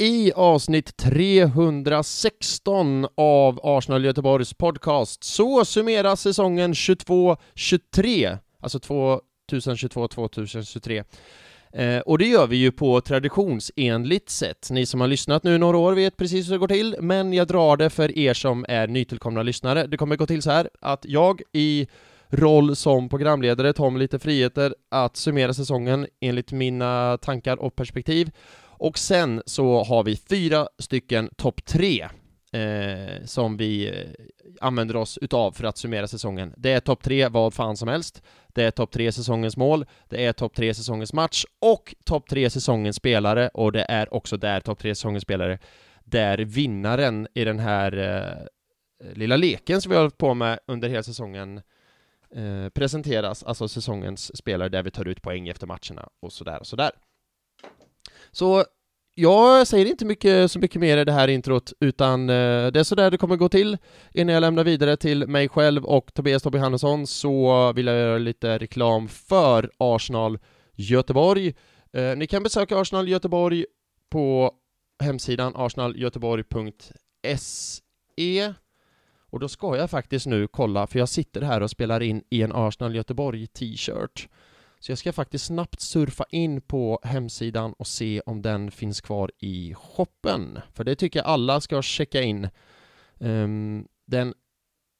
i avsnitt 316 av Arsenal Göteborgs podcast så summeras säsongen 22-23, alltså 2022-2023. Eh, och det gör vi ju på traditionsenligt sätt. Ni som har lyssnat nu några år vet precis hur det går till, men jag drar det för er som är nytillkomna lyssnare. Det kommer gå till så här att jag i roll som programledare tar mig lite friheter att summera säsongen enligt mina tankar och perspektiv. Och sen så har vi fyra stycken topp tre eh, som vi eh, använder oss utav för att summera säsongen. Det är topp tre vad fan som helst. Det är topp tre säsongens mål, det är topp tre säsongens match och topp tre säsongens spelare och det är också där topp tre säsongens spelare där vinnaren i den här eh, lilla leken som vi har hållit på med under hela säsongen eh, presenteras, alltså säsongens spelare där vi tar ut poäng efter matcherna och sådär och sådär. Så jag säger inte mycket, så mycket mer i det här introt, utan eh, det är sådär det kommer gå till. Innan jag lämnar vidare till mig själv och Tobias Tobbe Hannesson så vill jag göra lite reklam för Arsenal Göteborg. Eh, ni kan besöka Arsenal Göteborg på hemsidan arsenalgöteborg.se och då ska jag faktiskt nu kolla, för jag sitter här och spelar in i en Arsenal Göteborg t-shirt. Så jag ska faktiskt snabbt surfa in på hemsidan och se om den finns kvar i shoppen. För det tycker jag alla ska checka in. Um, den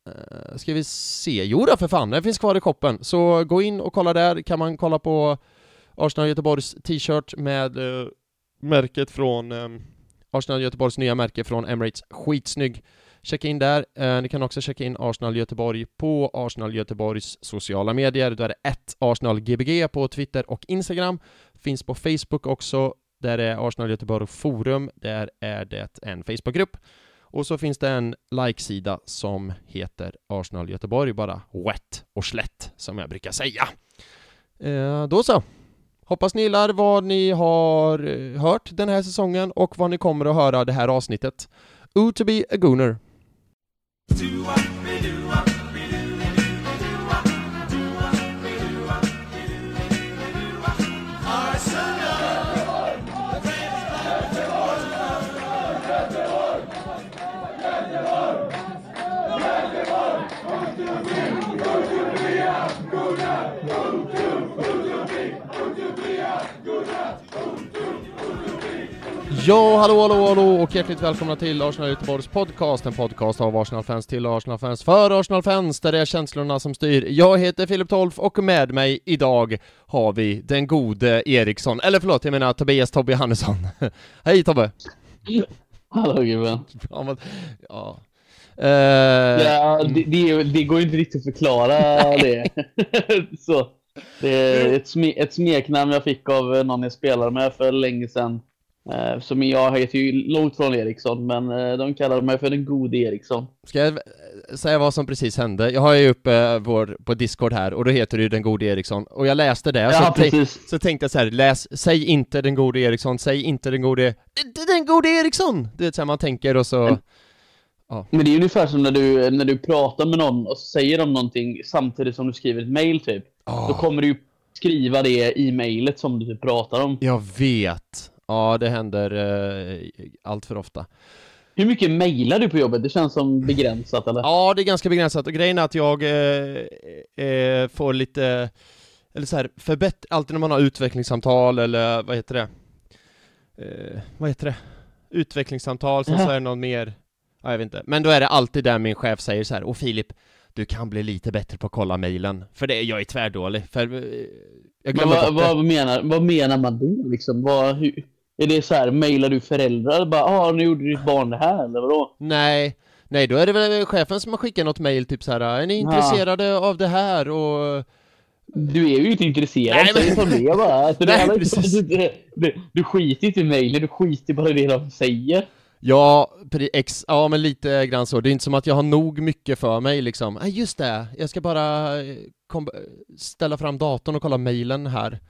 uh, ska vi se, jo då för fan, den finns kvar i shoppen. Så gå in och kolla där, kan man kolla på Arsenal Göteborgs t-shirt med uh, märket från um, Arsenal Göteborgs nya märke från Emirates, skitsnygg. Checka in där. Eh, ni kan också checka in Arsenal Göteborg på Arsenal Göteborgs sociala medier. Då är det ett Arsenal Gbg på Twitter och Instagram. Finns på Facebook också. Där är Arsenal Göteborg Forum. Där är det en Facebookgrupp. Och så finns det en like-sida som heter Arsenal Göteborg, bara wet och slätt, som jag brukar säga. Eh, då så. Hoppas ni gillar vad ni har eh, hört den här säsongen och vad ni kommer att höra det här avsnittet. O to be a gooner. Go to be a good Ja, hallå, hallå, hallå och hjärtligt välkomna till Arsenal Göteborgs podcast, en podcast av Arsenal-fans till Arsenal-fans för Arsenal-fans, där det är känslorna som styr. Jag heter Filip Tolf och med mig idag har vi den gode Eriksson, eller förlåt, jag menar Tobias Tobbe Hannesson. Hej Tobbe! Hallå gubben! Ja, men, ja. Uh, ja, det, det, det, går inte riktigt att förklara det. Så, det är ett, sme, ett smeknamn jag fick av någon jag spelade med för länge sedan. Eh, som jag heter ju långt från Eriksson, men eh, de kallar mig för den gode Eriksson. Ska jag säga vad som precis hände? Jag har ju uppe vår, på Discord här, och då heter du den gode Eriksson, och jag läste det, ja, så, tänk, så tänkte jag så här, läs, säg inte den gode Eriksson, säg inte den gode, den gode Eriksson! Det är så här man tänker och så... Men, ja. men det är ungefär som när du, när du pratar med någon och säger de någonting samtidigt som du skriver ett mail typ. Oh. Då kommer du ju skriva det i mailet som du typ pratar om. Jag vet. Ja, det händer eh, allt för ofta. Hur mycket mejlar du på jobbet? Det känns som begränsat eller? Ja, det är ganska begränsat och grejen är att jag eh, eh, får lite, eller så här, förbätt alltid när man har utvecklingssamtal eller vad heter det? Eh, vad heter det? Utvecklingssamtal, sen så är det någon mer, ja, jag vet inte, men då är det alltid där min chef säger så här, åh Filip, du kan bli lite bättre på att kolla mejlen, för det, jag är tvärdålig, för eh, jag glömmer Men vad, vad, menar, vad menar man då liksom? Vad, hur? Är det så här, mailar du föräldrar? Bara, ah, nu gjorde ditt barn det här, eller vadå? Nej, nej, då är det väl chefen som har skickat något mail, typ så här, är ni intresserade ja. av det här? Och... Du är ju inte intresserad, nej, men... som det bara. Alltså, nej, det precis. Du, du, du skiter inte i mejlen, du skiter bara i det de säger. Ja, ex, ja men lite grann så. Det är inte som att jag har nog mycket för mig liksom. Nej, just det, jag ska bara eh, kom, ställa fram datorn och kolla mejlen här.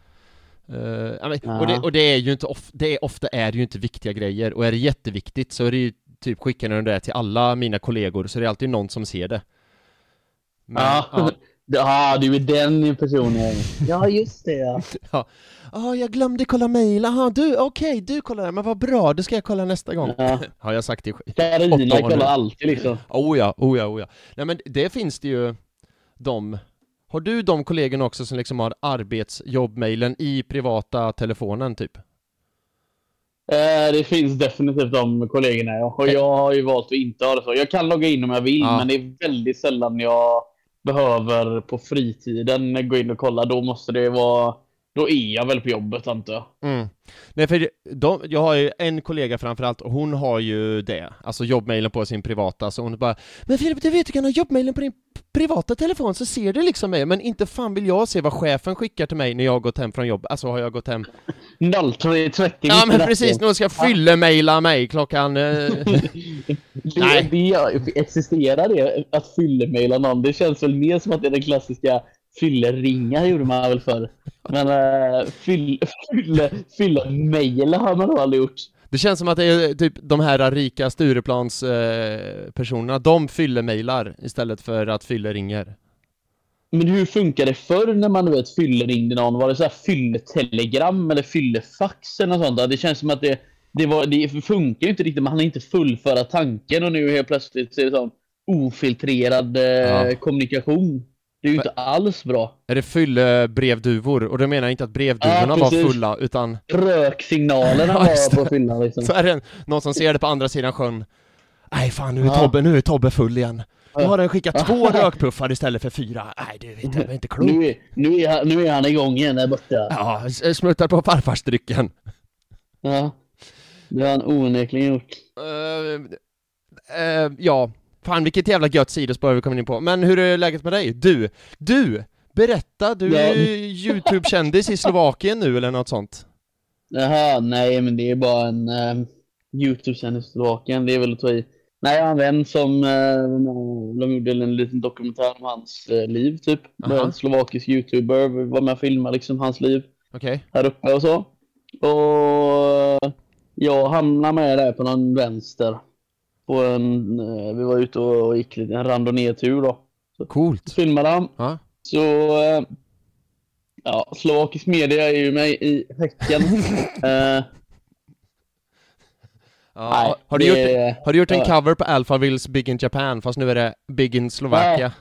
Uh, och, det, och det är ju inte of, det är, ofta är det ju inte viktiga grejer, och är det jätteviktigt så är det ju typ skickar den det till alla mina kollegor, så det är alltid någon som ser det. Men, ja. ja. Ja, du är den personen. Ja, just det ja. Ja, ah, jag glömde kolla mejl, aha, du, okej, okay, du kollar, men vad bra, det ska jag kolla nästa gång. Ja. Har jag sagt det Carina kollar alltid liksom. Oh ja, oh ja, oh ja. Nej men det finns det ju de har du de kollegorna också som liksom har arbetsjobbmailen i privata telefonen typ? Eh, det finns definitivt de kollegorna ja. Och jag har ju valt att inte ha det så. Jag kan logga in om jag vill, ja. men det är väldigt sällan jag behöver på fritiden gå in och kolla. Då måste det vara då är jag väl på jobbet antar jag. Mm. Nej för de, jag har ju en kollega framförallt, och hon har ju det, alltså jobbmailen på sin privata, så hon bara Men Filip, du vet du kan ha jobbmailen på din privata telefon så ser du liksom mig, men inte fan vill jag se vad chefen skickar till mig när jag har gått hem från jobb, alltså har jag gått hem 03.30 Ja men precis, någon ska fylle-maila mig klockan... Eh... Nej. Det, existerar det, att fylle-maila någon? Det känns väl mer som att det är den klassiska fylleringar gjorde man väl förr. Men äh, fyll, har man nog aldrig gjort. Det känns som att det är typ de här rika Stureplans eh, de fyller mejlar istället för att fylla ringer. Men hur funkar det förr när man vet fylleringde någon? Var det så här fylletelegram eller fyllefax eller något sånt? Det känns som att det, det, var, det funkar ju inte riktigt, man hann inte fullföra tanken och nu helt plötsligt så är det sån ofiltrerad eh, ja. kommunikation. Det är ju inte alls bra. Är det fyllebrevduvor? Och då menar jag inte att brevduvorna ja, var fulla, utan... Röksignalerna var på fyllan liksom. Så är det någon som ser det på andra sidan sjön. Nej fan, nu är Tobbe, nu är Tobbe full igen. Nu har den skickat två rökpuffar istället för fyra. Nej du vet, det är inte klokt. Nu är, nu, är han, nu är han igång igen där borta. Ja, smuttar på farfarsdrycken. Ja, det har han onekligen gjort. Uh, uh, ja, Fan vilket jävla gött sidospår vi kommer in på. Men hur är läget med dig? Du, du! Berätta, du är ju YouTube-kändis i Slovakien nu eller något sånt. Jaha, nej men det är bara en uh, YouTube-kändis i Slovakien, det är väl att ta i. Nej, jag har en vän som, uh, de gjorde en liten dokumentär om hans uh, liv typ. En slovakisk YouTuber, var med och filmade liksom hans liv. Okay. Här uppe och så. Och jag hamnade med där på någon vänster på en, eh, vi var ute och gick lite, en randonnée-tur då. Så Coolt. Filmade han. Ja. Så, eh, ja, slovakisk media är ju mig i häcken. uh, Ja, Nej, har, du det, gjort, har du gjort en cover på Alphavilles Big in Japan, fast nu är det Big in Slovakia?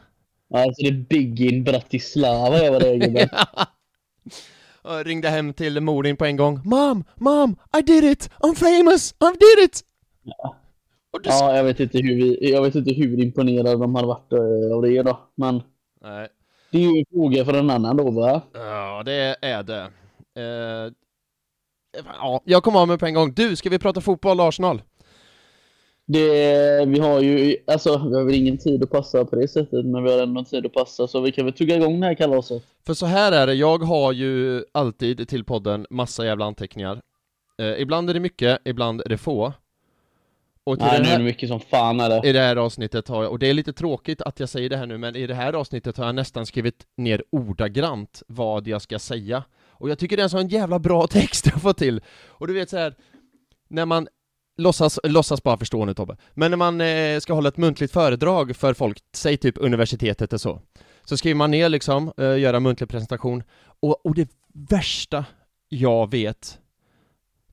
Ja, alltså det är Big in Bratislava jag var det gubben. ja. ringde hem till Morin på en gång. Mom, mom, I did it! I'm famous! I did it! Ja. Ja, jag vet inte hur vi, jag vet inte hur imponerade de hade varit eh, av det då, men Nej. det är ju en fråga för en annan då va? Ja, det är det. Uh, ja, jag kommer av mig på en gång. Du, ska vi prata fotboll, Arsenal? Det, vi har ju, alltså vi har väl ingen tid att passa på det sättet, men vi har ändå tid att passa, så vi kan väl tugga igång det här kalaset. För så här är det, jag har ju alltid till podden massa jävla anteckningar. Eh, ibland är det mycket, ibland är det få. Och Nej, nu är det mycket som fan är det. I det här avsnittet har jag, och det är lite tråkigt att jag säger det här nu, men i det här avsnittet har jag nästan skrivit ner ordagrant vad jag ska säga. Och jag tycker det är en sån jävla bra text jag får till. Och du vet så här, när man låtsas, låtsas bara förstå nu Tobbe, men när man eh, ska hålla ett muntligt föredrag för folk, säg typ universitetet och så, så skriver man ner liksom, eh, göra muntlig presentation, och, och det värsta jag vet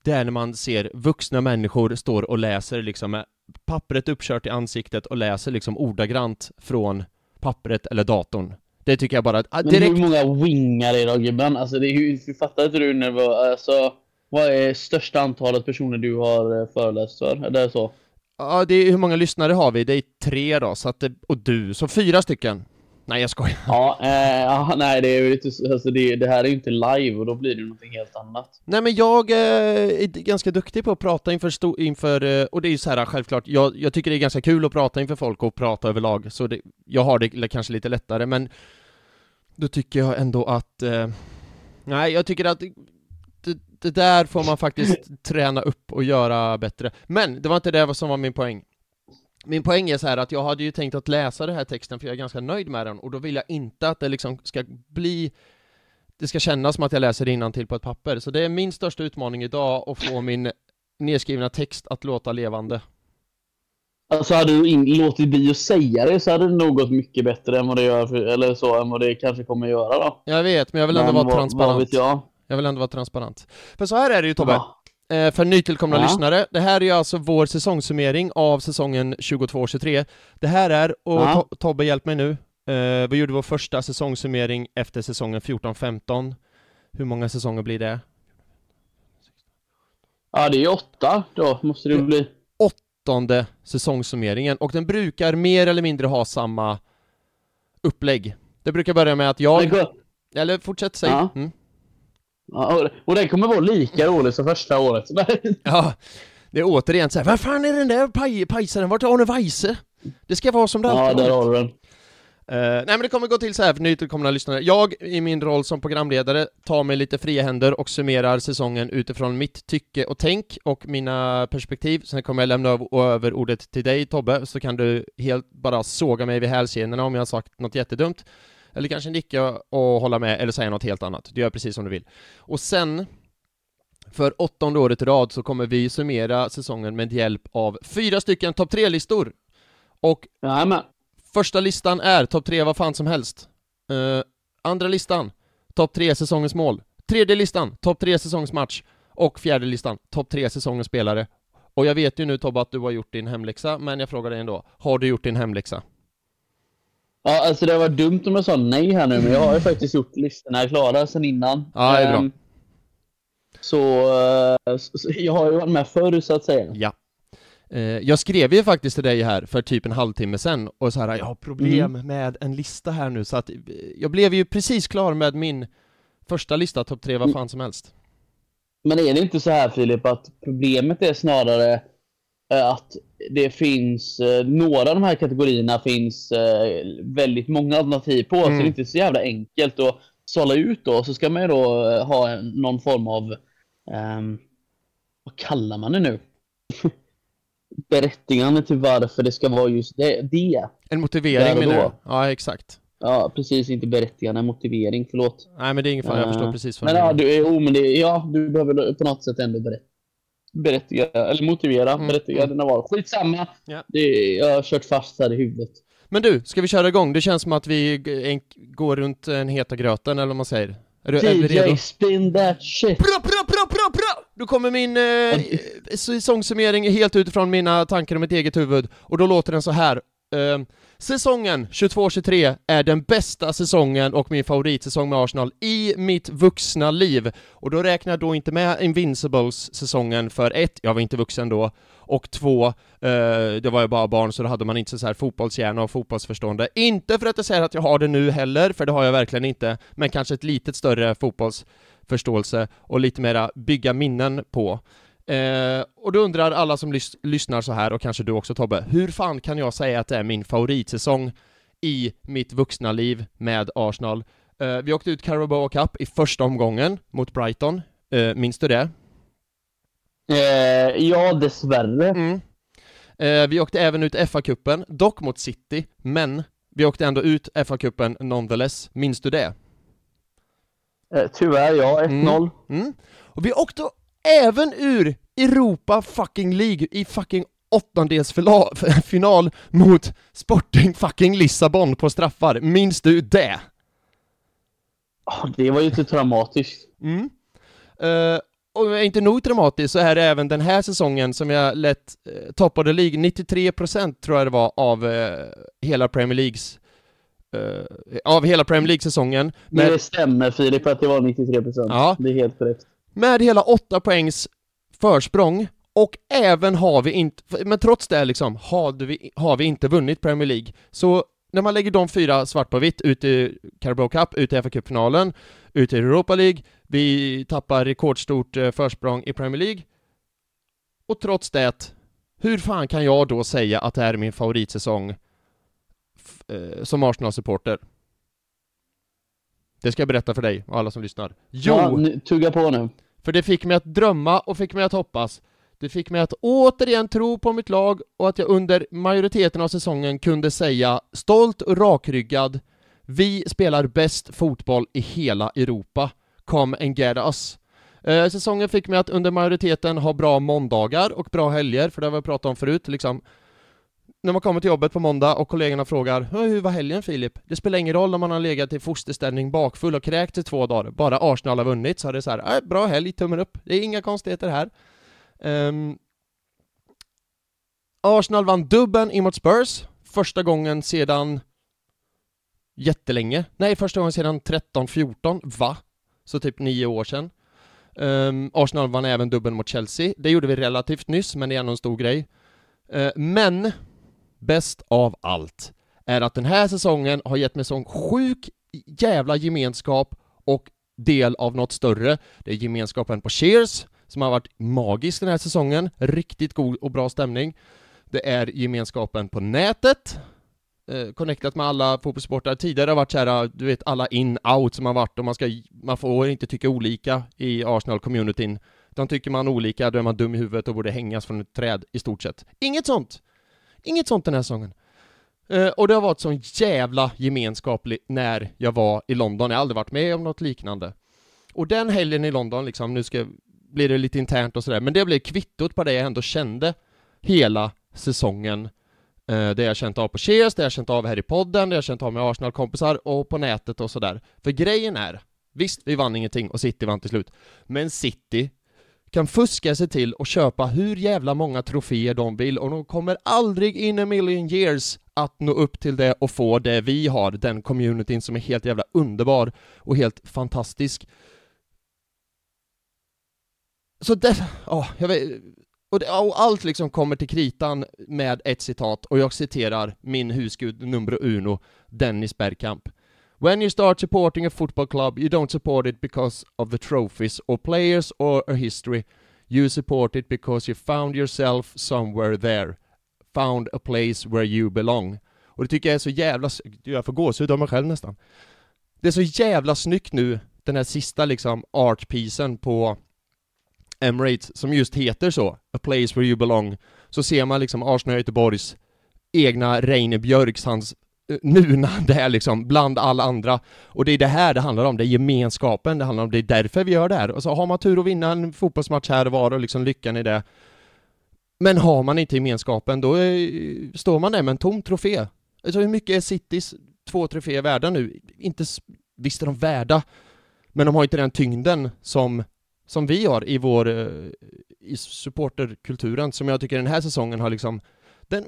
det är när man ser vuxna människor står och läser liksom med pappret uppkört i ansiktet och läser liksom ordagrant från pappret eller datorn. Det tycker jag bara att, direkt... Men hur många wingar är det gubben? Alltså det är ju, fattar inte du när var, alltså vad är största antalet personer du har eh, föreläst för? Är det så? Ja, det är, hur många lyssnare har vi? Det är tre då, så att det, och du, så fyra stycken. Nej, jag skojar. Ja, eh, nej, det är lite, alltså det, det, här är ju inte live och då blir det någonting helt annat. Nej, men jag eh, är ganska duktig på att prata inför, sto, inför eh, och det är ju så här självklart, jag, jag, tycker det är ganska kul att prata inför folk och prata överlag, så det, jag har det kanske lite lättare, men då tycker jag ändå att, eh, nej, jag tycker att det, det där får man faktiskt träna upp och göra bättre. Men det var inte det som var min poäng min poäng är så här att jag hade ju tänkt att läsa den här texten för jag är ganska nöjd med den och då vill jag inte att det liksom ska bli det ska kännas som att jag läser till på ett papper, så det är min största utmaning idag att få min nedskrivna text att låta levande. Alltså hade du in, låtit bli att säga det så hade det nog gått mycket bättre än vad det gör, för, eller så, än vad det kanske kommer göra då. Jag vet, men jag vill ändå Men vara vad- transparent. Vad jag? Jag vill ändå vara transparent. För så här är det ju Tobbe, Ja. Eh, för nytillkomna Ja. lyssnare, det här är ju alltså vår säsongssummering av säsongen 22-23. Det här är, och Ja. To- Tobbe hjälp mig nu, eh, vi gjorde vår första säsongssummering efter säsongen 14-15. Hur många säsonger blir det? ja, det är åtta då, måste det bli. åttonde säsongssummeringen och den brukar mer eller mindre ha samma upplägg. Det brukar börja med att Det jag, eller fortsätt säg. Ja. Mm. Ja, och- och den kommer vara lika rolig som första året. Ja, det är återigen så här, vad fan är den där paj, pajsaren, vart är Arne Weise? Det ska vara som det ja, alltid där varit. har du den. Eh, nej men det kommer gå till så här för nytillkomna lyssnare. Jag i min roll som programledare tar mig lite fria händer och summerar säsongen utifrån mitt tycke och tänk och mina perspektiv. Sen kommer jag lämna öv- över ordet till dig Tobbe, så kan du helt bara såga mig vid hälsenorna om jag har sagt något jättedumt. Eller kanske nicka och hålla med eller säga något helt annat. Du gör precis som du vill. Och sen för åttonde året i rad så kommer vi summera säsongen med hjälp av fyra stycken topp tre-listor. Och Jajamän. Första listan är topp tre vad fan som helst. Eh, andra listan, topp tre säsongens mål. Tredje listan, topp tre säsongsmatch. Och fjärde listan, topp tre säsongens spelare. Och jag vet ju nu Tobbe att du har gjort din hemläxa, men jag frågar dig ändå. Har du gjort din hemläxa? Ja, alltså det var dumt om jag sa nej här nu, men jag har ju faktiskt gjort listorna klara sedan innan. Ja, det är bra. Ehm, Så, eh, så, så jag har ju varit med förr så att säga. Ja. Eh, jag skrev ju faktiskt till dig här för typ en halvtimme sedan och så här, jag har problem med en lista här nu så att eh, jag blev ju precis klar med min första lista, topp tre vad fan som helst. Men är det inte så här Filip att problemet är snarare att det finns eh, några av de här kategorierna finns eh, väldigt många alternativ på, så Mm. det är inte så jävla enkelt att sålla ut då. Så ska man ju då eh, ha någon form av, ehm, vad kallar man det nu? Berättigande till varför det ska vara just det. det. En motivering menar du? Ja, exakt. Ja, precis. Inte berättigande, motivering. Förlåt. Nej men det är ingen fara, jag förstår Eh, precis vad Men du ja, menar. du, jo, men det, ja, du behöver på något sätt ändå berätta. Berättiga, eller motivera, Mm, berättiga mm. val. Skitsamma. Ja. Det, jag har kört fast här i huvudet. Men du, ska vi köra igång? Det känns som att vi en, går runt en heta gröten, eller vad man säger. Är du, är redo? Spin that shit. Bra, bra, bra, bra, bra! Då kommer min eh, säsongssummering helt utifrån mina tankar om mitt eget huvud, och då låter den så här. Eh, säsongen 22-23 är den bästa säsongen och min favoritsäsong med Arsenal i mitt vuxna liv. Och då räknar jag då inte med Invincibles-säsongen för ett, jag var inte vuxen då, och två, eh, det var jag bara barn så då hade man inte så här fotbollshjärna och fotbollsförstående. Inte för att jag säger att jag har det nu heller, för det har jag verkligen inte, men kanske ett litet större fotbollsförståelse och lite mera bygga minnen på. Eh, och då undrar alla som lys- lyssnar så här, och kanske du också Tobbe, hur fan kan jag säga att det är min favoritsäsong i mitt vuxna liv med Arsenal? Eh, vi åkte ut Carabao Cup i första omgången mot Brighton, eh, minns du det? Eh, ja, dessvärre. Mm. Eh, vi åkte även ut FA-cupen, dock mot City, men vi åkte ändå ut FA-cupen nonetheless. Minns du det? Eh, tyvärr, ja. 1-0. Mm. Och vi åkte även ur Europa fucking League i fucking åttondelsfinal mot Sporting fucking Lissabon på straffar. Minns du det? Det var ju inte traumatiskt. Mm. Eh, och inte nog dramatiskt så är det även den här säsongen som jag lett uh, top of the League, 93% tror jag det var av eh, hela Premier Leagues eh, av hela Premier League-säsongen med, Det stämmer Filip att det var 93%. Ja. Det är helt korrekt med hela 8 poängs försprång och även har vi inte, men trots det liksom, hade vi, har vi inte vunnit Premier League. Så när man lägger de fyra svart på vitt ut i Carabao Cup, ut i FA-cupfinalen, ut i Europa League, vi tappar rekordstort eh, försprång i Premier League. Och trots det, hur fan kan jag då säga att det här är min favoritsäsong eh, som Arsenal-supporter? Det ska jag berätta för dig och alla som lyssnar. Jo! Ja, tugga på nu. För det fick mig att drömma och fick mig att hoppas. Det fick mig att återigen tro på mitt lag och att jag under majoriteten av säsongen kunde säga stolt och rakryggad Vi spelar bäst fotboll i hela Europa. Come and get us. Eh, säsongen fick mig att under majoriteten ha bra måndagar och bra helger, för det har vi pratat om förut liksom när man kommer till jobbet på måndag och kollegorna frågar Hur var helgen Filip? Det spelar ingen roll om man har legat i fosterställning bakfull och kräkt i två dagar. Bara Arsenal har vunnit så är det så här, äh, bra helg, tummen upp. Det är inga konstigheter här. Um, Arsenal vann dubben emot Spurs Första gången sedan jättelänge. Nej, första gången sedan 13-14, va? Så typ nio år sedan. Um, Arsenal vann även dubben mot Chelsea. Det gjorde vi relativt nyss, men det är ändå en stor grej. Uh, Men bäst av allt är att den här säsongen har gett mig sån sjuk jävla gemenskap och del av något större. Det är gemenskapen på Cheers, som har varit magisk den här säsongen, riktigt god och bra stämning. Det är gemenskapen på nätet, eh, connectat med alla fotbollssportare. Tidigare har varit så här, du vet alla in-out som har varit och man ska, man får inte tycka olika i Arsenal-communityn. Utan tycker man olika, då är man dum i huvudet och borde hängas från ett träd i stort sett. Inget sånt! Inget sånt den här säsongen. Uh, och det har varit sån jävla gemenskap när jag var i London, jag har aldrig varit med om något liknande. Och den helgen i London liksom, nu ska, blir det lite internt och sådär, men det blev kvittot på det jag ändå kände hela säsongen. Uh, det jag känt av på Cheers, det jag känt av här i podden, det jag känt av med Arsenal-kompisar och på nätet och sådär. För grejen är, visst, vi vann ingenting och City vann till slut, men City kan fuska sig till och köpa hur jävla många troféer de vill och de kommer aldrig in a million years att nå upp till det och få det vi har, den communityn som är helt jävla underbar och helt fantastisk. Så det, ja, jag vet, och, det, och allt liksom kommer till kritan med ett citat och jag citerar min husgud nummer uno, Dennis Bergkamp. When you start supporting a football club, you don't support it because of the trophies or players or a history. You support it because you found yourself somewhere there. Found a place where you belong. Och det tycker jag är så jävla... Jag får gåshud av mig själv nästan. Det är så jävla snyggt nu, den här sista liksom artpiecen på Emirates, som just heter så, A place where you belong. Så ser man liksom Arsenal Göteborgs egna Reine Björks, hans Eh, nunande är liksom, bland alla andra. Och det är det här det handlar om, det är gemenskapen det handlar om, det är därför vi gör det här. Och så har man tur att vinna en fotbollsmatch här och var och liksom lyckan i det. Men har man inte gemenskapen, då är, står man där med en tom trofé. Alltså hur mycket är Citys två troféer värda nu? Inte, visst är de värda, men de har inte den tyngden som, som vi har i vår, eh, i supporterkulturen, som jag tycker den här säsongen har liksom, den,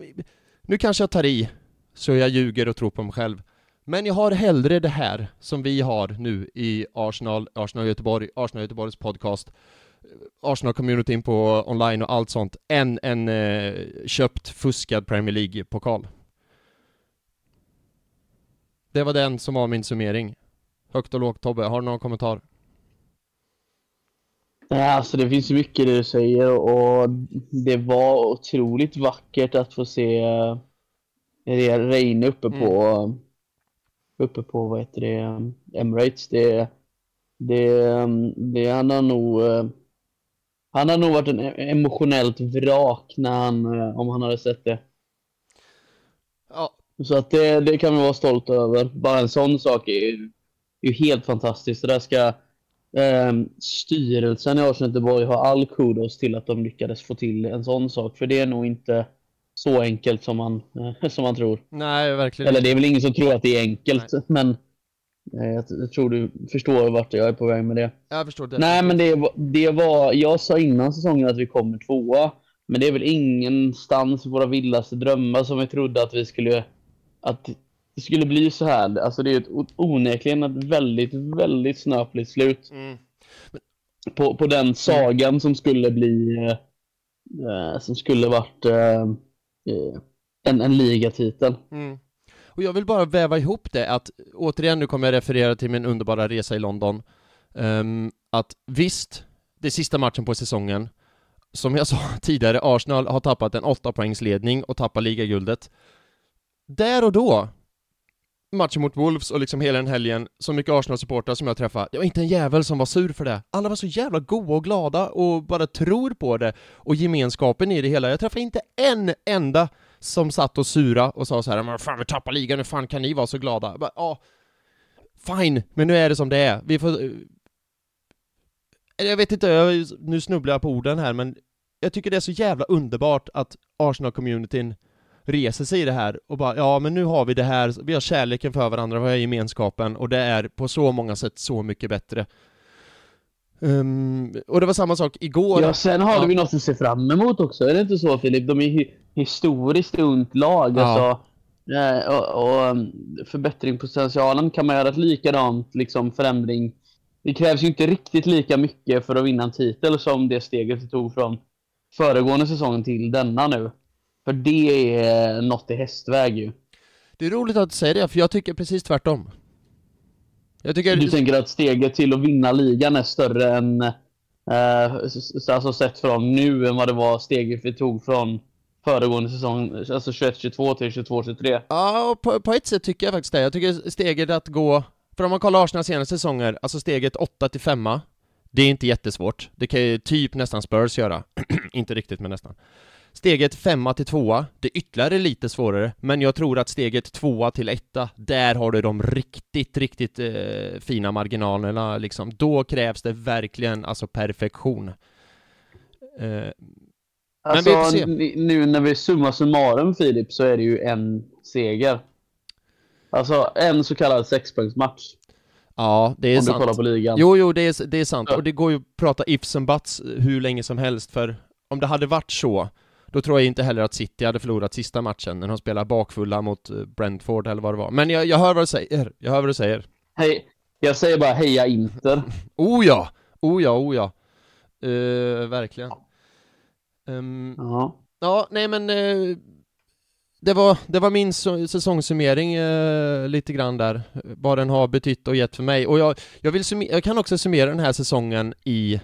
nu kanske jag tar i, så jag ljuger och tror på mig själv. Men jag har hellre det här som vi har nu i Arsenal, Arsenal Göteborg, Arsenal Göteborgs podcast, Arsenal-communityn på online och allt sånt, än en eh, köpt, fuskad Premier League-pokal. Det var den som var min summering. Högt och lågt Tobbe, har du någon kommentar? Nej, alltså det finns mycket i det du säger och det var otroligt vackert att få se eh, Reine uppe på mm. uppe på vad heter det Emirates. Det, det, det han har nog han har nog varit en emotionellt vrak när han, om han hade sett det. Ja. Så att det, det kan vi vara stolta över. Bara en sån sak är ju, är helt fantastiskt. Det där ska eh, styrelsen i Arsenal Göteborg ha all kudos till att de lyckades få till en sån sak. För det är nog inte så enkelt som man, som man tror. Nej, verkligen Eller det är väl ingen som tror att det är enkelt, Nej. men eh, jag tror du förstår vart jag är på väg med det. Jag förstår det. Nej, men det, det var, jag sa innan säsongen att vi kommer tvåa, men det är väl ingenstans i våra vildaste drömmar som vi trodde att vi skulle, att det skulle bli så här. Alltså det är ett onekligen ett väldigt, väldigt snöpligt slut. Mm. På, på den sagan mm. som skulle bli, eh, som skulle varit eh, Eh, en, en ligatitel. Mm. Och jag vill bara väva ihop det att, återigen nu kommer jag referera till min underbara resa i London, um, att visst, det är sista matchen på säsongen, som jag sa tidigare, Arsenal har tappat en 8 poängsledning och tappar ligaguldet. Där och då, matchen mot Wolves och liksom hela den helgen, så mycket Arsenal-supportrar som jag träffade, det var inte en jävel som var sur för det. Alla var så jävla goa och glada och bara tror på det och gemenskapen i det hela. Jag träffade inte en enda som satt och sura och sa så här, men fan vi tappar ligan, hur fan kan ni vara så glada? bara, ja, fine, men nu är det som det är. Vi får... Eh, jag vet inte, jag, nu snubblar jag på orden här, men jag tycker det är så jävla underbart att Arsenal-communityn reser sig i det här och bara ja men nu har vi det här, vi har kärleken för varandra, vi har gemenskapen och det är på så många sätt så mycket bättre. Um, och det var samma sak igår. Ja, sen har ja. vi något att se fram emot också. Är det inte så Filip? De är hi historiskt ungt lag. Ja. Alltså, och, och um, förbättringspotentialen kan man göra ett likadant liksom, förändring. Det krävs ju inte riktigt lika mycket för att vinna en titel som det steget vi tog från föregående säsongen till denna nu. För det är något i hästväg ju. Det är roligt att du säger det, för jag tycker precis tvärtom. Jag tycker... Du tänker att steget till att vinna ligan är större än, eh, alltså sett från nu, än vad det var steget vi tog från föregående säsong, alltså 21-22 till 22-23? Ja, på, på ett sätt tycker jag faktiskt det. Jag tycker steget att gå, för om man kollar Arsenals senaste säsonger, alltså steget 8 till 5 det är inte jättesvårt. Det kan ju typ nästan Spurs göra. inte riktigt, men nästan. Steget femma till tvåa, det är ytterligare lite svårare, men jag tror att steget tvåa till etta, där har du de riktigt, riktigt eh, fina marginalerna liksom. Då krävs det verkligen, alltså perfektion. Eh, alltså, men vi får se. nu när vi summar summarum Filip, så är det ju en seger. Alltså en så kallad sexpoängsmatch. Ja, det är Om sant. Om du kollar på ligan. Jo, jo, det är, det är sant. Ja. Och det går ju att prata ifs and buts hur länge som helst, för om det hade varit så då tror jag inte heller att City hade förlorat sista matchen när de spelar bakfulla mot eh, Brentford eller vad det var. Men jag, jag hör vad du säger, jag hör vad du säger. Hej, jag säger bara heja Inter. oh ja! Oh ja, oh ja. Uh, verkligen. Um, ja. ja, nej men uh, det var, det var min säsongssummering uh, lite grann där, vad den har betytt och gett för mig. Och jag, jag, vill jag kan också summera den här säsongen i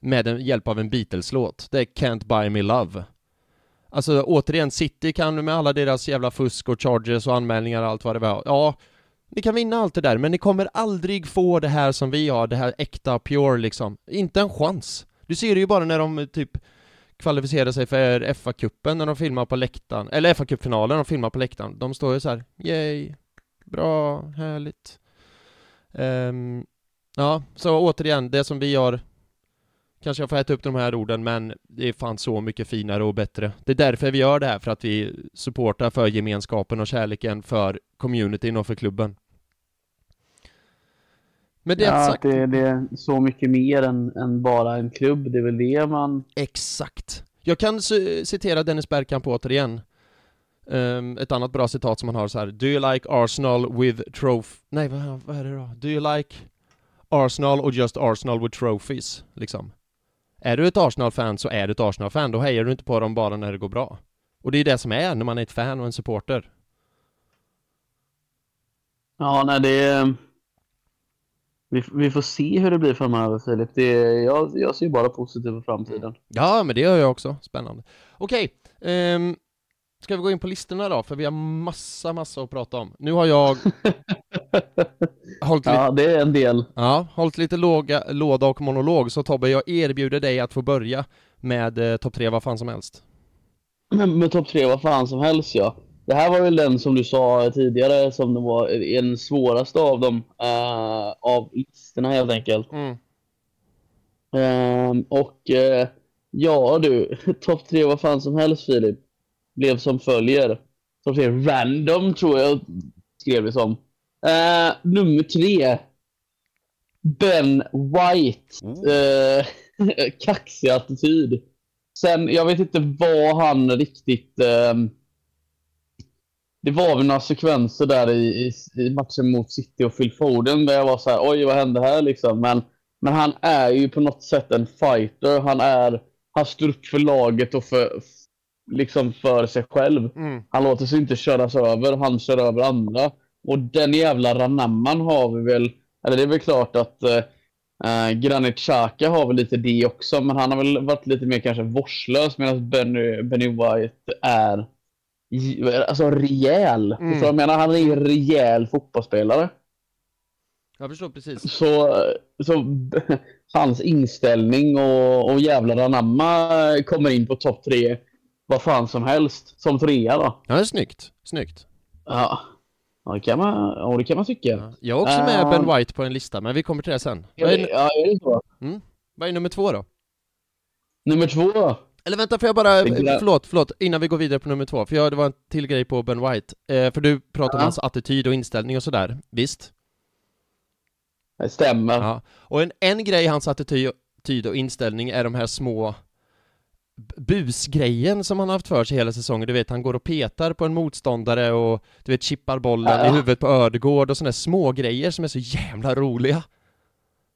med en, hjälp av en Beatles-låt. Det är Can't Buy Me Love. Alltså återigen, City kan med alla deras jävla fusk och charges och anmälningar och allt vad det var, ja, ni kan vinna allt det där, men ni kommer aldrig få det här som vi har, det här äkta, pure liksom. Inte en chans. Du ser det ju bara när de typ kvalificerar sig för FA-cupen när de filmar på läktaren, eller FA-cupfinalen, de filmar på läktaren. De står ju så här, yay, bra, härligt. Um, ja, så återigen, det som vi har Kanske jag får äta upp de här orden, men det är fan så mycket finare och bättre. Det är därför vi gör det här, för att vi supportar för gemenskapen och kärleken för communityn och för klubben. Med det ja, sagt... det, det är så mycket mer än, än, bara en klubb, det är väl det man... Exakt. Jag kan citera Dennis Bergkamp återigen. Um, ett annat bra citat som han har så här. Do you like Arsenal with trophy... Nej, vad, vad är det då? Do you like Arsenal or just Arsenal with trophies? Liksom. Är du ett Arsenal-fan så är du ett Arsenal-fan, då hejar du inte på dem bara när det går bra. Och det är det som är när man är ett fan och en supporter. Ja, nej det är... Vi, vi får se hur det blir framöver Filip. Det är, jag, jag ser bara positivt på framtiden. Ja, men det gör jag också. Spännande. Okej, um, ska vi gå in på listorna då? För vi har massa, massa att prata om. Nu har jag hållit ja, det är en del. Ja, hållit lite låga, låda och monolog, så Tobbe, jag erbjuder dig att få börja med eh, topp tre vad fan som helst. Med, med topp tre vad fan som helst, ja. Det här var väl den som du sa tidigare som det var den svåraste av dem, uh, av listorna helt enkelt. Mm. Uh, och uh, ja du, topp tre vad fan som helst Filip, blev som följer. Topp tre random tror jag skrev det som. Uh, nummer tre. Ben White. Uh, kaxig attityd. Sen, jag vet inte vad han riktigt... Uh, det var väl några sekvenser där i, i, i, matchen mot City och Phil Foden där jag var så här, oj vad hände här liksom. Men, men han är ju på något sätt en fighter. Han är, han står upp för laget och för, liksom för sig själv. Mm. Han låter sig inte köras över, han kör över andra. Och den jävla Ranamman har vi väl, eller det är väl klart att eh, Granit Xhaka har väl lite det också, men han har väl varit lite mer kanske vårdslös medan Benny, Benny White är alltså rejäl. Mm. Så jag menar, han är en rejäl fotbollsspelare. Jag förstår precis. Så, så hans inställning och, och jävlar anamma kommer in på topp tre vad fan som helst som trea då. Ja, det är snyggt. Snyggt. Ja. Ja, det kan man, ja, det kan man tycka. Ja. Jag är också med uh, Ben White på en lista, men vi kommer till det sen. Ja, är, ja, är det så? Mm. Vad är nummer två då? Nummer två? Eller vänta, får jag bara, förlåt, förlåt, innan vi går vidare på nummer två, för jag, det var en till grej på Ben White. Eh, för du pratade ja. om hans attityd och inställning och sådär, visst? Det stämmer. Ja. Och en, en grej i hans attityd och inställning är de här små busgrejen som han har haft för sig hela säsongen, du vet han går och petar på en motståndare och du vet chippar bollen ja. i huvudet på Ödegård och sådana små grejer som är så jävla roliga.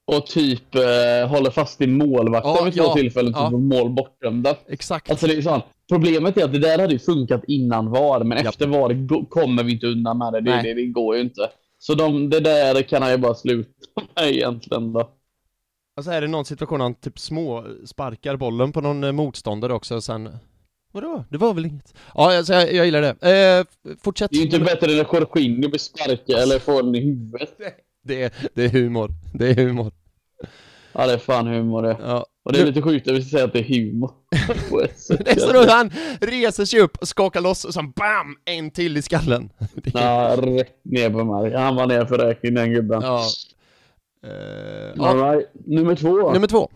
Och typ eh, håller fast i målvakten ja, vid två ja, tillfällen, ja. typ mål bortdömda. Exakt. Alltså det är sånt. Problemet är att det där hade ju funkat innan VAR, men efter VAR kommer vi inte undan med det. Det, det, det går ju inte. Så de, det där kan han ju bara sluta med egentligen då. Alltså är det någon situation han typ små sparkar bollen på någon eh, motståndare också och sen Vadå? Det var väl inget? Ja, alltså, jag, jag gillar det. Eh, fortsätt. Det är ju inte bättre än när Jorginho blir sparkad eller får den i huvudet. Det är, det är humor. Det är humor. Ja, det är fan humor det. Ja. Och det är lite sjukt att vi säger att det är humor. det är så att han reser sig upp, skakar loss och sen BAM! En till i skallen. Ja, rätt ner på marken. Han var ner för räkning den gubben. Ja. Uh, All right. Nummer två. Nummer två.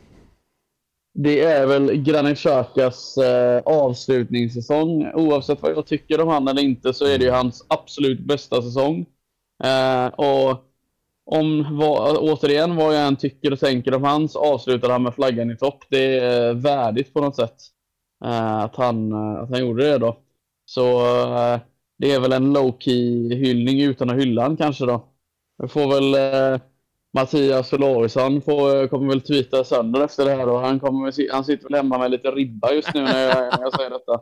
Det är väl Granit Xhakas eh, avslutningssäsong. Oavsett vad jag tycker om han eller inte så är det ju hans absolut bästa säsong. Eh, och om, vad, återigen, vad jag än tycker och tänker om hans avslutar han med flaggan i topp. Det är värdigt på något sätt. Eh, att, han, eh, att han gjorde det då. Så eh, det är väl en low-key hyllning utan att hylla han kanske då. Jag får väl eh, Mattias Olausson kommer väl tweeta sönder efter det här och han, kommer, han sitter väl hemma med lite ribba just nu när jag, när jag säger detta.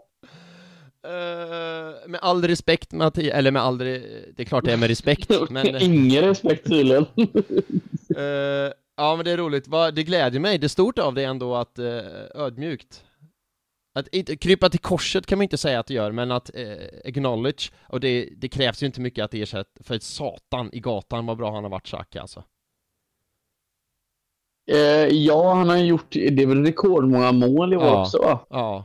Uh, med all respekt Mattias, eller med all, det är klart det är med respekt men... Ingen respekt tydligen. uh, ja men det är roligt, det gläder mig, det är stort av dig ändå att uh, ödmjukt att inte, krypa till korset kan man inte säga att det gör, men att eh, acknowledge, och det, det krävs ju inte mycket att ersätta, för satan i gatan vad bra han har varit Xhaka alltså. Eh, ja, han har gjort, det är väl rekordmånga mål i år ja, också va? Ja.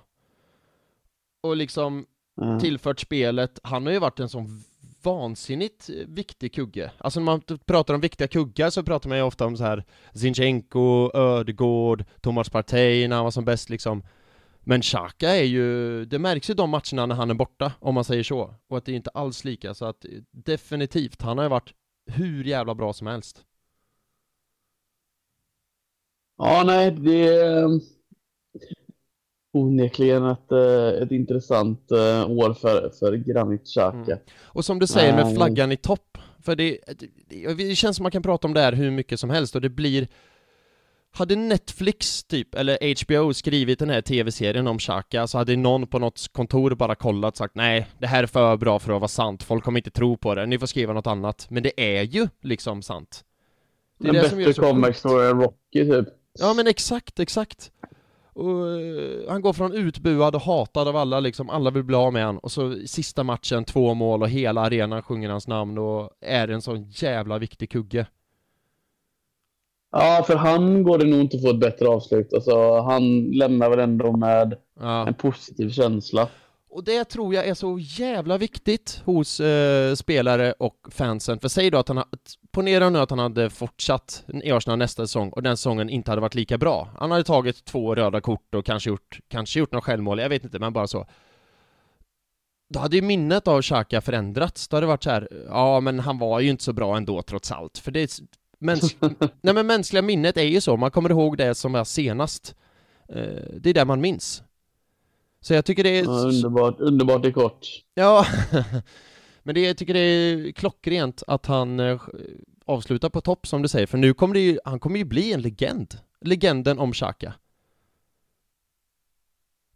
Och liksom mm. tillfört spelet, han har ju varit en sån vansinnigt viktig kugge. Alltså när man pratar om viktiga kuggar så pratar man ju ofta om så här Zinchenko, Ödegård, Thomas Partey när han var som bäst liksom. Men Xhaka är ju, det märks ju de matcherna när han är borta, om man säger så. Och att det är inte alls lika, så att definitivt, han har ju varit hur jävla bra som helst. Ja, nej, det är onekligen ett, eh, ett intressant eh, år för, för Xhaka. Mm. Och som du säger med flaggan i topp, för det, det, det känns som man kan prata om det här hur mycket som helst och det blir hade Netflix typ, eller HBO skrivit den här tv-serien om Xhaka så hade någon på något kontor bara kollat och sagt nej, det här är för bra för att vara sant, folk kommer inte tro på det, ni får skriva något annat. Men det är ju liksom sant. Det är en det bättre som gör så comeback story än Rocky typ. Ja men exakt, exakt. Och, uh, han går från utbuad och hatad av alla liksom, alla vill bli av med han och så sista matchen, två mål och hela arenan sjunger hans namn och är en sån jävla viktig kugge. Ja, för han går det nog inte att få ett bättre avslut. Alltså, han lämnar väl ändå med ja. en positiv känsla. Och det tror jag är så jävla viktigt hos eh, spelare och fansen, för säg då att han ponera nu att han hade fortsatt i Arsenal nästa säsong och den säsongen inte hade varit lika bra. Han hade tagit två röda kort och kanske gjort, kanske gjort något självmål, jag vet inte, men bara så. Då hade ju minnet av Xhaka förändrats, då hade det varit så här, ja men han var ju inte så bra ändå trots allt, för det mäns Nej men mänskliga minnet är ju så, man kommer ihåg det som var senast. Eh, det är det man minns. Så jag tycker det är... Ja, underbart, underbart i kort. Ja, men det, jag tycker det är klockrent att han avslutar på topp som du säger, för nu kommer det ju, han kommer ju bli en legend. Legenden om Xhaka.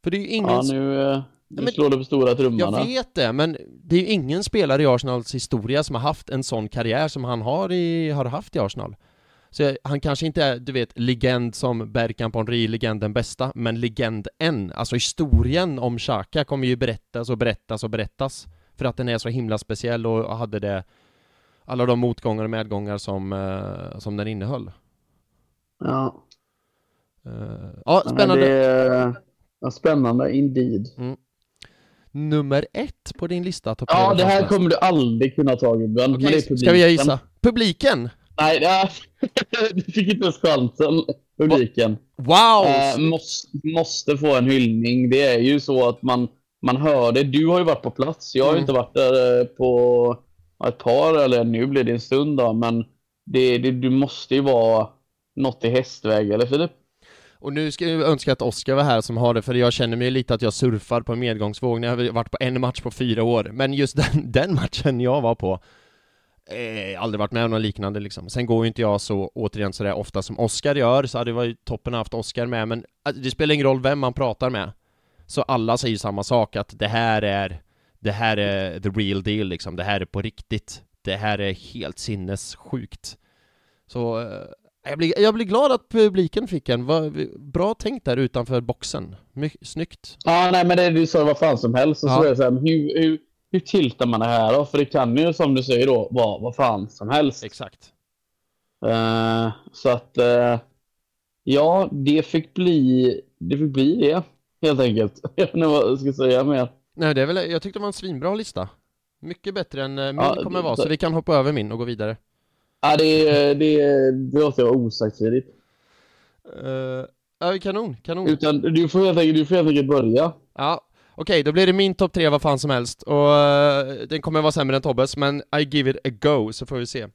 För det är ju ingen... Ja, nu, eh, nu slår du på stora trummarna. Jag vet det, men det är ju ingen spelare i Arsenals historia som har haft en sån karriär som han har, i, har haft i Arsenal. Så han kanske inte är, du vet, legend som Berkan Ponri, legenden bästa, men legend än. Alltså historien om Xhaka kommer ju berättas och berättas och berättas. För att den är så himla speciell och hade det alla de motgångar och medgångar som, uh, som den innehöll. Ja. Uh, ja, spännande. Är, ja, spännande indeed. Mm. Nummer ett på din lista. Ja, det här kommer du aldrig kunna ta gubben. Okay, ska vi gissa? Publiken? Nej, ja. du fick inte ens chansen. publiken. Wow! Eh, måste, måste få en hyllning. Det är ju så att man, man hör det. Du har ju varit på plats. Jag har mm. inte varit där eh, på ett par, eller nu blir det en stund då, men det, det, du måste ju vara något i hästväg, eller Filip? Och nu ska jag önska att Oskar var här som har det, för jag känner mig lite att jag surfar på en medgångsvåg. Jag har varit på en match på fyra år, men just den, den matchen jag var på, eh, aldrig varit med om något liknande liksom. Sen går ju inte jag så, återigen sådär ofta som Oskar gör, så hade det varit toppen att haft Oskar med, men alltså, det spelar ingen roll vem man pratar med. Så alla säger samma sak, att det här är, det här är the real deal liksom, det här är på riktigt. Det här är helt sinnessjukt. Så eh, jag blir, jag blir glad att publiken fick en. bra tänkt där utanför boxen. My, snyggt. Ja, nej, men det du sa vad fan som helst. Och ja. så är det så här, hur, hur, hur tiltar man det här då? För det kan ju som du säger då vara vad fan som helst. Exakt. Uh, så att uh, ja, det fick bli det fick bli det helt enkelt. Jag vet inte vad jag ska säga mer. Nej, det är väl, jag tyckte det var en svinbra lista. Mycket bättre än min ja, kommer vara, så vi kan hoppa över min och gå vidare. Ja, det, det, det låter jag osagt tidigt. Uh, ja, kanon, kanon. Utan du får helt enkelt, du får helt enkelt börja. Ja, okej, okay, då blir det min topp tre vad fan som helst. Och uh, den kommer vara sämre än Tobbes, men I give it a go, så får vi se. Uh,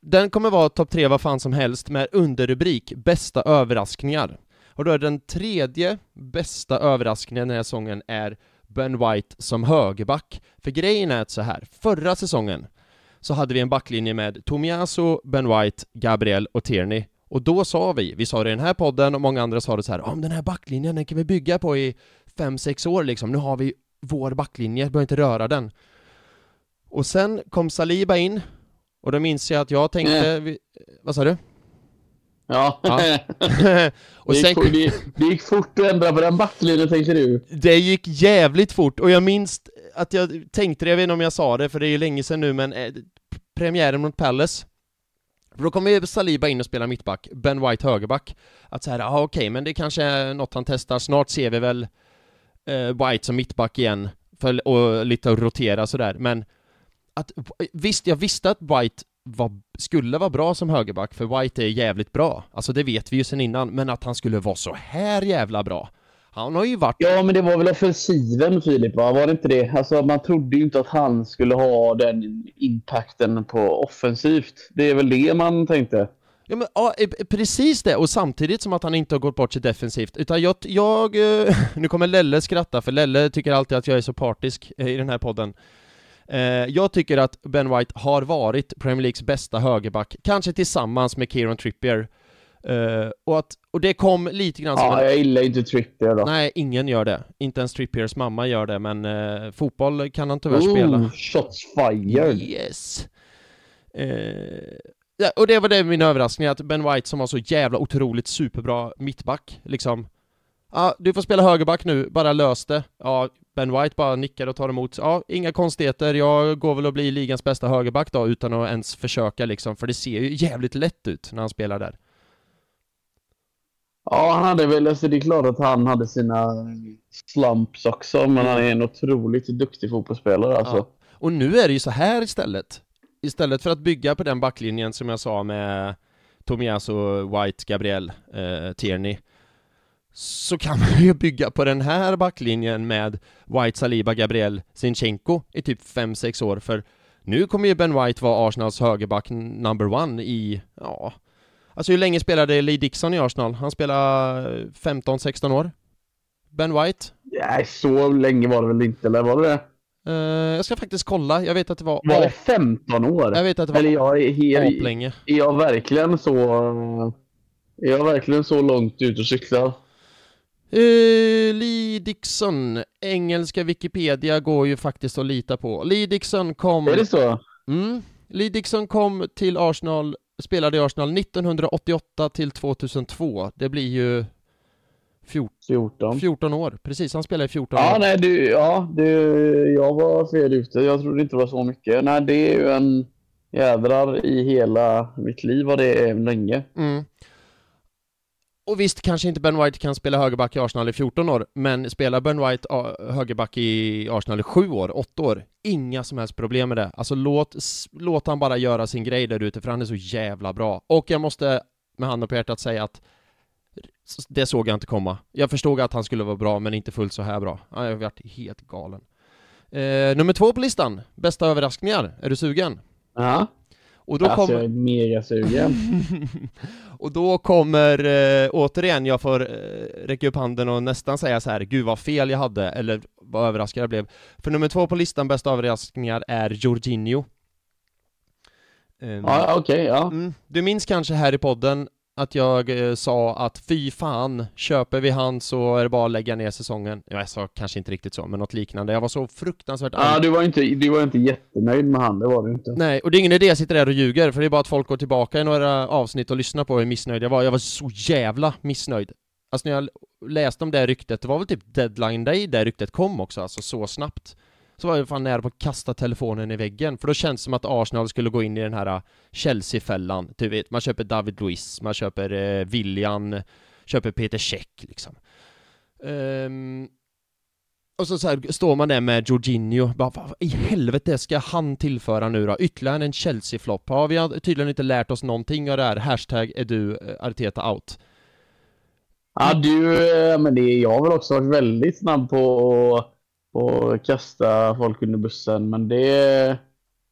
den kommer vara topp tre vad fan som helst med underrubrik Bästa överraskningar. Och då är den tredje bästa överraskningen den här säsongen är Ben White som högerback. För grejen är att så här, förra säsongen så hade vi en backlinje med Tomiasu, Ben White, Gabriel och Tierney. Och då sa vi, vi sa det i den här podden och många andra sa det så här, om den här backlinjen den kan vi bygga på i 5-6 år liksom, nu har vi vår backlinje, behöver inte röra den. Och sen kom Saliba in, och då minns jag att jag tänkte, mm. vi, vad sa du? Ja. ja. och det, gick, sen... det, det gick fort att ändra på den backlinjen tänkte du? Det gick jävligt fort, och jag minns att jag tänkte det, jag vet inte om jag sa det, för det är ju länge sedan nu, men eh, premiären mot Palace för då kommer ju Saliba in och spelar mittback, Ben White högerback. Att säga, ja okej, okay, men det kanske är något han testar, snart ser vi väl eh, White som mittback igen, för, och lite rotera sådär, men att, visst, jag visste att White var, skulle vara bra som högerback, för White är jävligt bra, alltså det vet vi ju sen innan, men att han skulle vara så här jävla bra han har ju varit... Ja, men det var väl offensiven Filip, va? Var det inte det? Alltså man trodde ju inte att han skulle ha den impacten på offensivt. Det är väl det man tänkte. Ja, men, ja, precis det, och samtidigt som att han inte har gått bort sig defensivt, utan jag, jag eh, nu kommer Lelle skratta, för Lelle tycker alltid att jag är så partisk eh, i den här podden. Eh, jag tycker att Ben White har varit Premier Leagues bästa högerback, kanske tillsammans med Kieran Trippier. Uh, och, att, och det kom lite grann som Ja, en... jag gillar inte Trippier då. Nej, ingen gör det. Inte ens Trippiers mamma gör det, men uh, fotboll kan han tyvärr Ooh, spela. shots fired! Yes! Uh, ja, och det var det min överraskning, att Ben White som var så jävla otroligt superbra mittback, liksom Ja, du får spela högerback nu, bara lös det. Ja, Ben White bara nickar och tar emot. Ja, inga konstigheter, jag går väl att bli ligans bästa högerback då, utan att ens försöka liksom, för det ser ju jävligt lätt ut när han spelar där. Ja, han hade väl, alltså det är klart att han hade sina slumps också, men mm. han är en otroligt duktig fotbollsspelare alltså. Ja. Och nu är det ju så här istället. Istället för att bygga på den backlinjen som jag sa med Tomiasu, White, Gabriel, eh, Tierney så kan man ju bygga på den här backlinjen med White, Saliba, Gabriel, Sinchenko i typ 5-6 år för nu kommer ju Ben White vara Arsenals högerback number one i, ja, Alltså hur länge spelade Lee Dixon i Arsenal? Han spelade 15-16 år? Ben White? Nej, så länge var det väl inte, eller var det det? Uh, jag ska faktiskt kolla, jag vet att det var... Var det 15 år? Jag vet att det var Eller jag är, helt. Är jag verkligen så... Är jag verkligen så långt ut och cyklar? Uh, Lee Dixon, engelska Wikipedia går ju faktiskt att lita på. Lee Dixon kom... Är det så? Mm. Lee Dixon kom till Arsenal spelade i Arsenal 1988 till 2002. Det blir ju 14, 14 år, precis, han spelade i 14 ja, år. Nej, du, ja, du, jag var fel ute. Jag trodde inte det var så mycket. Nej, det är ju en jädrar i hela mitt liv vad det är länge. Mm. Och visst, kanske inte Ben White kan spela högerback i Arsenal i 14 år, men spelar Ben White ah, högerback i Arsenal i 7 år, 8 år, inga som helst problem med det. Alltså låt, låt han bara göra sin grej där ute, för han är så jävla bra. Och jag måste med handen på hjärtat säga att det såg jag inte komma. Jag förstod att han skulle vara bra, men inte fullt så här bra. Jag har varit helt galen. Eh, nummer två på listan, bästa överraskningar. Är du sugen? Ja. Och då alltså, jag är mega sugen. och då kommer, eh, återigen, jag får eh, räcka upp handen och nästan säga så här, gud vad fel jag hade, eller vad överraskad jag blev. För nummer två på listan, bästa överraskningar, är Jorginho. Um, ja, okej, okay, ja. Mm, du minns kanske här i podden att jag eh, sa att fy fan, köper vi han så är det bara att lägga ner säsongen. Ja, jag sa kanske inte riktigt så, men något liknande. Jag var så fruktansvärt Ja, du var inte, du var inte jättenöjd med han, det var du inte. Nej, och det är ingen idé att sitta där och ljuger, för det är bara att folk går tillbaka i några avsnitt och lyssnar på hur missnöjd jag var. Jag var så jävla missnöjd. Alltså när jag läste om det ryktet, det var väl typ deadline day det ryktet kom också, alltså så snabbt så var jag fan nära på att kasta telefonen i väggen, för då känns det som att Arsenal skulle gå in i den här äh, Chelsea-fällan, du vet, man köper David Luiz, man köper äh, eh, William, köper Peter Check liksom. Um, och så, så här, står man där med Jorginho, bara vad i helvete ska han tillföra nu då? Ytterligare en Chelsea-flopp? Har vi tydligen inte lärt oss någonting av det här? Hashtag är du äh, Arteta out. Ja du, men det, jag har väl också varit väldigt snabb på och kasta folk under bussen. Men det,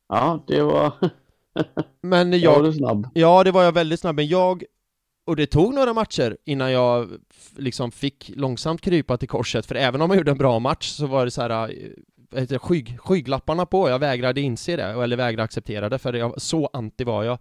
ja, det var... men jag, var du snabb? Ja, det var jag väldigt snabb. Men jag, och det tog några matcher innan jag liksom fick långsamt krypa till korset. För även om man gjorde en bra match så var det så här äh, skygg, skygglapparna på. Jag vägrade inse det, eller vägrade acceptera det, för jag, så anti var jag.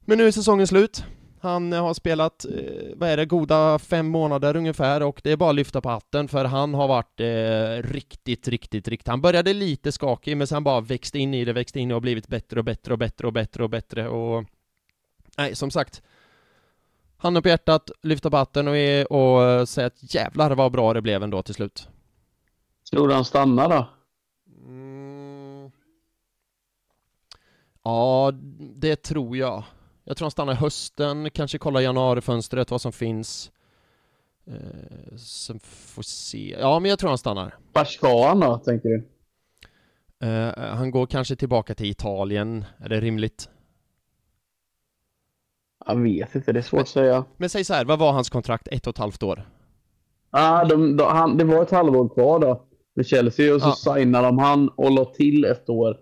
Men nu är säsongen slut. Han har spelat, eh, vad är det, goda fem månader ungefär och det är bara att lyfta på hatten för han har varit eh, riktigt, riktigt, riktigt, han började lite skakig men sen bara växte in i det, växte in och blivit bättre och bättre och bättre och bättre och bättre och nej, som sagt Handen på hjärtat, lyfta på hatten och, är, och säga att jävlar vad bra det blev ändå till slut. Tror han stannar då? Mm. Ja, det tror jag. Jag tror han stannar hösten, kanske kolla januarifönstret, vad som finns. Eh, sen får se. Ja, men jag tror han stannar. Var ska han då, tänker du? Eh, han går kanske tillbaka till Italien. Är det rimligt? Jag vet inte, det är svårt men, att säga. Men säg så här, vad var hans kontrakt? Ett och ett halvt år? ah, de, de, han, det var ett halvår kvar då med Chelsea och så ah. signade de han och la till ett år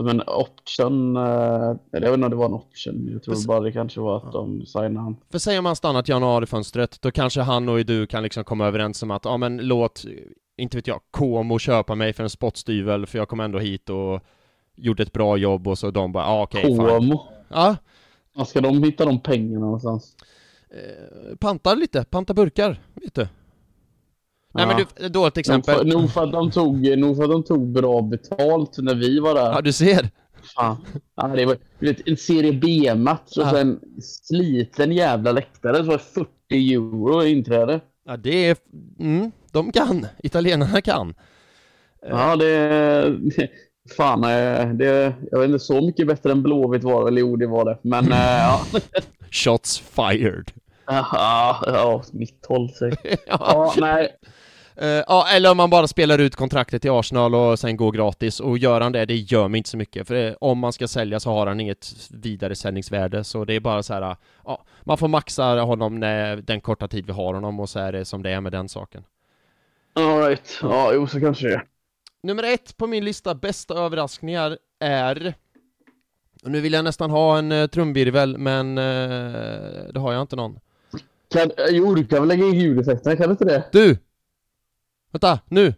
som en option, eh, eller jag vet inte om det var en option, jag tror För, bara det kanske var att ja. de signade han. För säg om han stannat januarifönstret, då kanske han och du kan liksom komma överens om att, ja men låt, inte vet jag, Como köpa mig för en spottstyvel för jag kom ändå hit och gjorde ett bra jobb och så de bara, ja okej, okay, Como? Ja. Var ska de hitta de pengarna någonstans? Eh, pantar lite, panta burkar, vet du. Nej ja. men du, dåligt exempel. Nog för, att de tog, nog för att de tog bra betalt när vi var där. Ja, du ser. Fan. Ja, det var vet, en serie B-match och ja. sen sliten jävla läktare så var 40 euro inträde. Ja, det är... Mm, de kan. Italienarna kan. Ja, det... Fan, eh, det, jag vet inte, så mycket bättre än Blåvitt var väl, jo det var det, men eh, ja. Shots fired. Ja, ja, mitt håll sig. ja. ja, nej. Uh, ja, eller om man bara spelar ut kontraktet till Arsenal och sen går gratis, och gör han det, det gör mig inte så mycket, för det, om man ska sälja så har han inget vidare säljningsvärde, så det är bara så här, ja, man får maxa honom när, den korta tid vi har honom, och så är det som det är med den saken. Alright, ja, jo, så kanske det är. Nummer ett på min lista bästa överraskningar är och nu vill jag nästan ha en uh, trumvirvel, men uh, det har jag inte någon. Kan, jo, du kan väl lägga in ljudeffekterna, kan du inte det? Du! Vänta, nu!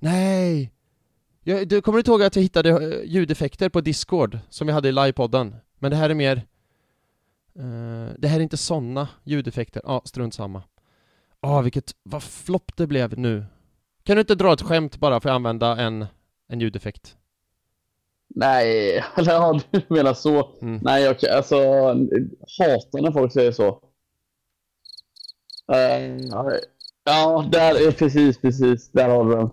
Nej! Jag, du kommer inte ihåg att jag hittade eh, ljudeffekter på Discord som jag hade i livepodden? Men det här är mer... Uh, det här är inte såna ljudeffekter. Ja, ah, strunt samma. Ah, vilket... Vad flopp det blev nu. Kan du inte dra ett skämt bara för att använda en, en ljudeffekt? Nej, eller ja, du menar så. Mm. Nej, jag alltså hatar när folk säger så. Uh, Ja, där är precis, precis. Där har du den.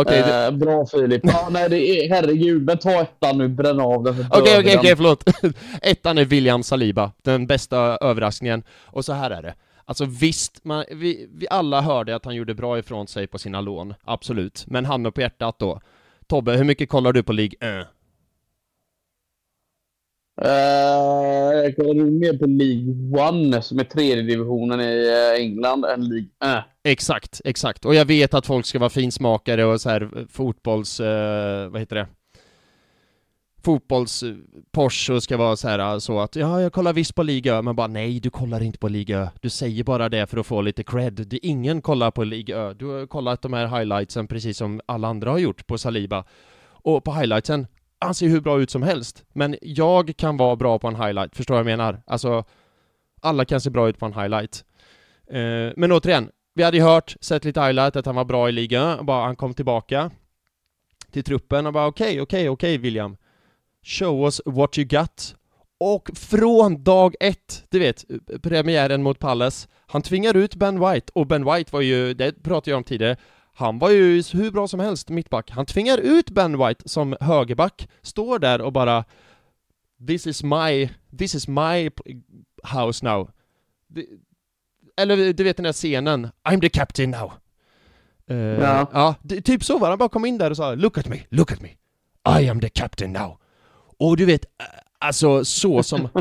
okay, eh, bra Filip. Ja, nej, det är, herregud, men ta ettan nu, bränn av den. Okej, okej, okej, förlåt. ettan är William Saliba, den bästa överraskningen. Och så här är det. Alltså visst, man, vi, vi alla hörde att han gjorde bra ifrån sig på sina lån, absolut. Men handen på hjärtat då. Tobbe, hur mycket kollar du på League 1? Uh, jag kollar nog mer på League One som är tredje divisionen i eh, England än League uh. Exakt, exakt. Och jag vet att folk ska vara finsmakare och så här fotbolls... Eh, vad heter det? fotbolls Porsche ska vara så här så att ja, jag kollar visst på Liga men bara nej, du kollar inte på Liga Du säger bara det för att få lite cred. Det är ingen kollar på Liga Du har kollat de här highlightsen precis som alla andra har gjort på Saliba. Och på highlightsen, han ser hur bra ut som helst. Men jag kan vara bra på en highlight, förstår vad jag menar? Alltså, alla kan se bra ut på en highlight. Eh, men återigen, vi hade ju hört, sett lite highlight, att han var bra i ligan, bara han kom tillbaka till truppen och bara okej, okay, okej, okay, okej okay, William. Show us what you got. Och från dag ett, du vet, premiären mot Palace, han tvingar ut Ben White, och Ben White var ju, det pratade jag om tidigare, han var ju hur bra som helst mittback. Han tvingar ut Ben White som högerback, står där och bara This is my, this is my house now. Eller du vet den där scenen, I'm the captain now. Uh, ja. ja, typ så var han bara kom in där och sa Look at me, look at me. I am the captain now. Och du vet, alltså så som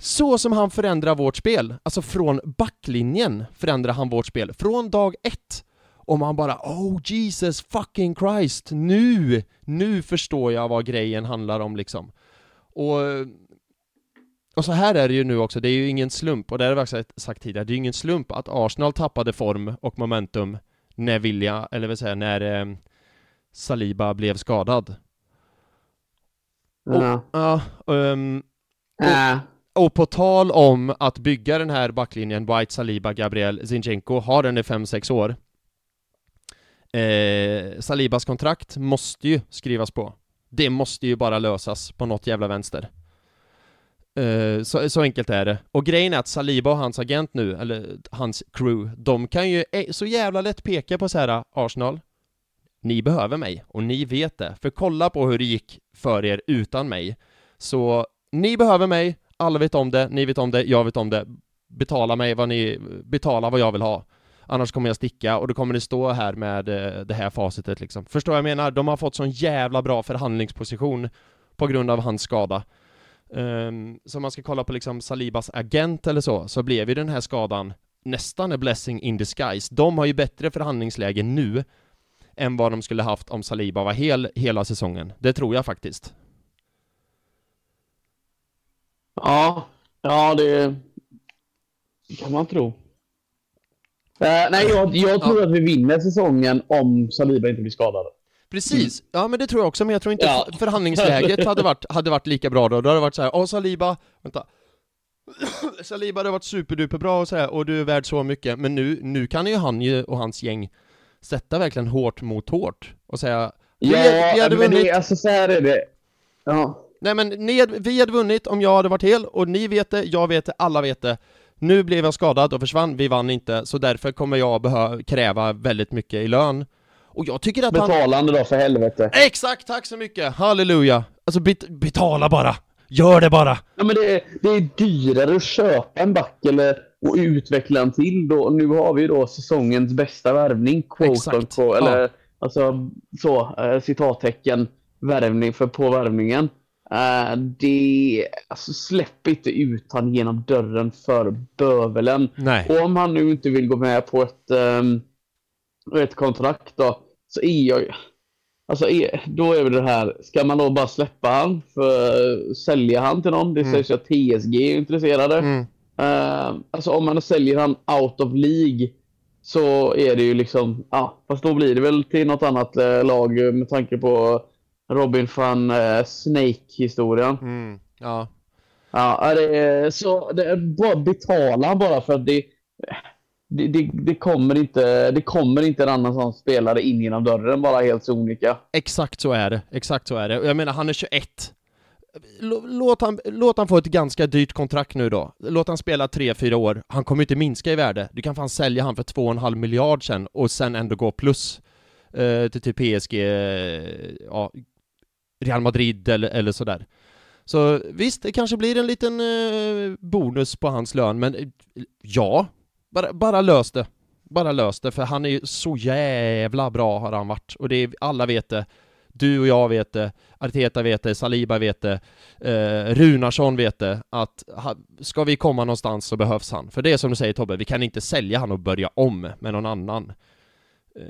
Så som han förändrar vårt spel, alltså från backlinjen förändrar han vårt spel, från dag ett och man bara Oh Jesus fucking Christ, nu! Nu förstår jag vad grejen handlar om liksom. Och och så här är det ju nu också, det är ju ingen slump, och det har jag sagt, tidigare, det är ju ingen slump att Arsenal tappade form och momentum när Vilja, eller vad säger när eh, Saliba blev skadad. Och, ja. ja um, och, och, på tal om att bygga den här backlinjen, White, Saliba, Gabriel, Zinchenko, har den i 5-6 år. Eh, Salibas kontrakt måste ju skrivas på. Det måste ju bara lösas på något jävla vänster. Eh, så, så, enkelt är det. Och grejen är att Saliba och hans agent nu, eller hans crew, de kan ju eh, så jävla lätt peka på så här Arsenal, ni behöver mig, och ni vet det. För kolla på hur det gick för er utan mig. Så ni behöver mig, alla vet om det, ni vet om det, jag vet om det. Betala mig vad ni, betala vad jag vill ha. Annars kommer jag sticka och då kommer det stå här med eh, det här facitet liksom. Förstår vad jag menar? De har fått sån jävla bra förhandlingsposition på grund av hans skada. Um, så om man ska kolla på liksom Salibas agent eller så, så blev ju den här skadan nästan en blessing in disguise. De har ju bättre förhandlingsläge nu än vad de skulle haft om Saliba var hel hela säsongen. Det tror jag faktiskt. Ja, ja det kan man tro. Uh, nej, jag, jag tror ja. att vi vinner säsongen om Saliba inte blir skadad. Precis, mm. ja men det tror jag också, men jag tror inte ja. förhandlingsläget hade varit, hade varit lika bra då. Då hade det varit såhär, åh Saliba, vänta. Saliba hade varit superduper bra och så här, och du är värd så mycket, men nu, nu kan ju han ju och hans gäng sätta verkligen hårt mot hårt och säga Ja, vi hade men vunnit. Det, alltså så här är det. Ja. Nej men ni, vi hade vunnit om jag hade varit hel, och ni vet det, jag vet det, alla vet det. Nu blev jag skadad och försvann, vi vann inte, så därför kommer jag behöva kräva väldigt mycket i lön. Och jag tycker att Betalande han... då för helvete. Exakt, tack så mycket! Halleluja! Alltså bet betala bara! Gör det bara! Ja men det är, det är dyrare att köpa en back eller och utveckla en till då. Nu har vi då säsongens bästa värvning, quote Exakt. På, eller ja. alltså så, äh, citattecken, värvning för på värvningen. Uh, det, alltså släpp inte ut han genom dörren för bövelen. Nej. Och om han nu inte vill gå med på ett, um, ett kontrakt då, så är jag Alltså då är det här, ska man då bara släppa han för sälja han till någon? Det mm. sägs ju att TSG är intresserade. Mm. Uh, alltså om man säljer han out of League så är det ju liksom, ja, fast då blir det väl till något annat uh, lag med tanke på Robin van uh, Snake-historien. Mm, ja. Ja, det är, så det är bara betala bara för att det, det, det, det, kommer inte, det kommer inte en annan sån spelare in genom dörren bara helt sonika. Exakt så är det, exakt så är det. Jag menar, han är 21 låt han, låt han få ett ganska dyrt kontrakt nu då. Låt han spela 3-4 år. Han kommer inte minska i värde. Du kan fan sälja han för 2,5 miljard sen och sen ändå gå plus eh, till typ PSG, eh, ja, Real Madrid eller, eller sådär. Så visst, det kanske blir en liten eh, bonus på hans lön, men eh, ja, bara, bara lös det. Bara lös det, för han är ju så jävla bra har han varit, och det är, alla vet det du och jag vet det, Arteta vet det, Saliba vet det, eh, Runarsson vet det, att ha, ska vi komma någonstans så behövs han. För det är som du säger Tobbe, vi kan inte sälja han och börja om med någon annan. Eh,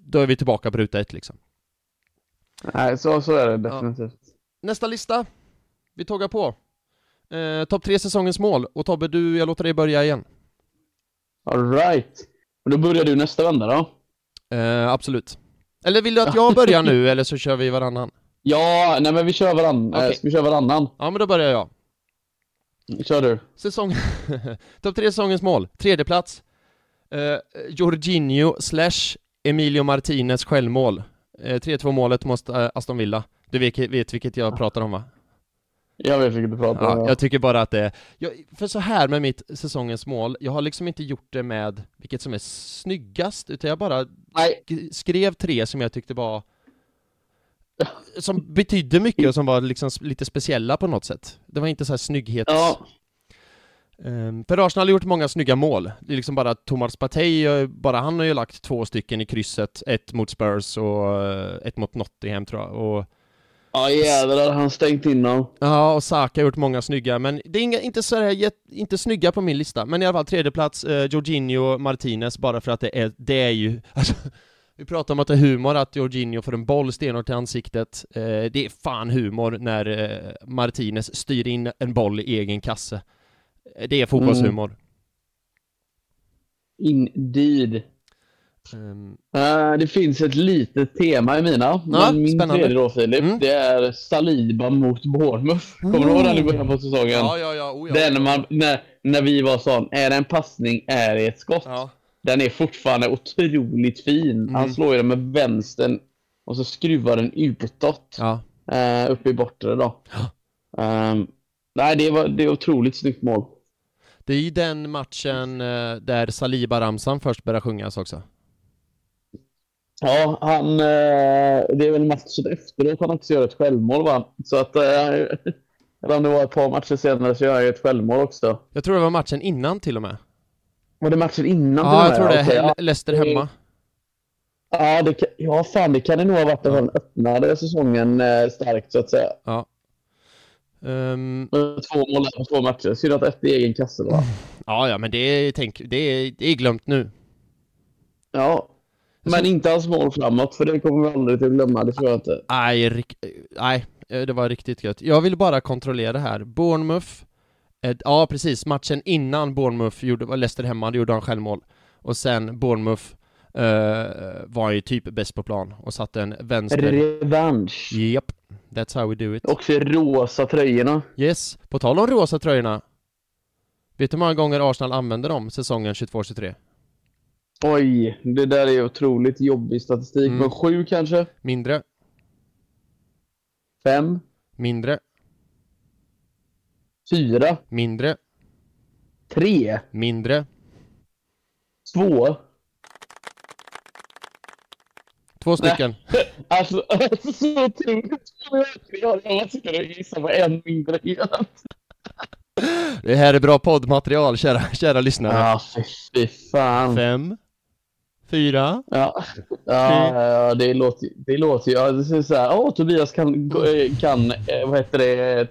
då är vi tillbaka på ruta ett liksom. Nej, så, så är det definitivt. Ja. Nästa lista. Vi tågar på. Eh, Topp tre säsongens mål. Och Tobbe, du, jag låter dig börja igen. Alright. Då börjar du nästa vända då. Eh, absolut. Eller vill du att jag börjar nu, eller så kör vi varannan? Ja, nej men vi kör varannan. Okay. Ska vi köra varannan? Ja, men då börjar jag. Kör du. Säsong... Topp tre säsongens mål. Tredje plats. Eh, Jorginho slash Emilio Martinez självmål. Eh, 3-2 målet mot eh, Aston Villa. Du vet, vet vilket jag pratar om va? Jag vet vilket du pratar om. Ja, jag tycker bara att det jag, För så här med mitt säsongens mål, jag har liksom inte gjort det med vilket som är snyggast, utan jag bara Nej. skrev tre som jag tyckte var som betydde mycket och som var liksom lite speciella på något sätt. Det var inte så här snygghets... Ja. Um, för Arsenal har gjort många snygga mål. Det är liksom bara Thomas Partey, bara han har ju lagt två stycken i krysset, ett mot Spurs och uh, ett mot Nottingham tror jag. Och Ja jävlar, han stängt in dem. Ja, och Saka har gjort många snygga, men det är inga, inte så här, inte snygga på min lista, men i alla fall tredje plats eh, Jorginho Martinez, bara för att det är, det är ju, alltså, vi pratar om att det är humor att Jorginho får en boll stenhårt i ansiktet. Eh, det är fan humor när eh, Martinez styr in en boll i egen kasse. Det är fotbollshumor. Mm. Indeed. Um, uh, det finns ett litet tema i mina. Ja, men min spännande. tredje då Filip, mm. det är Saliba mot Bournemouth. Kommer du ihåg den i början på säsongen? Ja, ja, ja. Oh, ja den man, när, när vi var sån, är det en passning, är det ett skott? Ja. Den är fortfarande otroligt fin. Mm. Han slår ju den med vänstern och så skruvar den utåt. Ja. Uh, uppe i bortre då. Ja. Um, nej, det, var, det är otroligt snyggt mål. Det är ju den matchen uh, där Saliba-ramsan först börjar sjungas också. Ja, han, eh, det är väl matchen efteråt han också gör ett självmål va? Så att, eh, eller om det var ett par matcher senare så gör han ett självmål också. Jag tror det var matchen innan till och med. Var det matchen innan ja, till och med? Ja, jag tror det. Okay, Leicester hemma. Ja, det kan, ja, fan det kan det nog ha varit att han öppnade säsongen eh, starkt så att säga. Ja. Um... Två mål på två matcher. Synd att ett i egen kasse då. Ja, ja, men det är, tänk, det är, det är glömt nu. Ja, men inte hans mål framåt, för det kommer vi aldrig att glömma, det tror jag inte. Nej, nej, eh, det var riktigt gött. Jag vill bara kontrollera här. Bournemouth, eh, ja precis, matchen innan Bournemouth gjorde, Leicester hemma, då gjorde han självmål. Och sen Bournemouth var ju typ bäst på plan och satte en vänster... Revansch! Japp, that's how we do it. Också rosa tröjorna. Yes, på tal om rosa tröjorna. Vet du hur många gånger Arsenal använde dem säsongen 22-23? Oj, det där är otroligt jobbig statistik. Mm. Men sju kanske? Mindre. Fem? Mindre. Fyra? Mindre. Tre? Mindre. Två? Två stycken. alltså, alltså så otroligt. Jag, jag sitter och gissar på en mindre Det här är bra poddmaterial, kära, kära lyssnare. Ja, fy fan. Fem. Fyra? Ja, ja, ja det låter, det låter ju... Ja, så här, åh, Tobias kan, kan eh, vad heter det,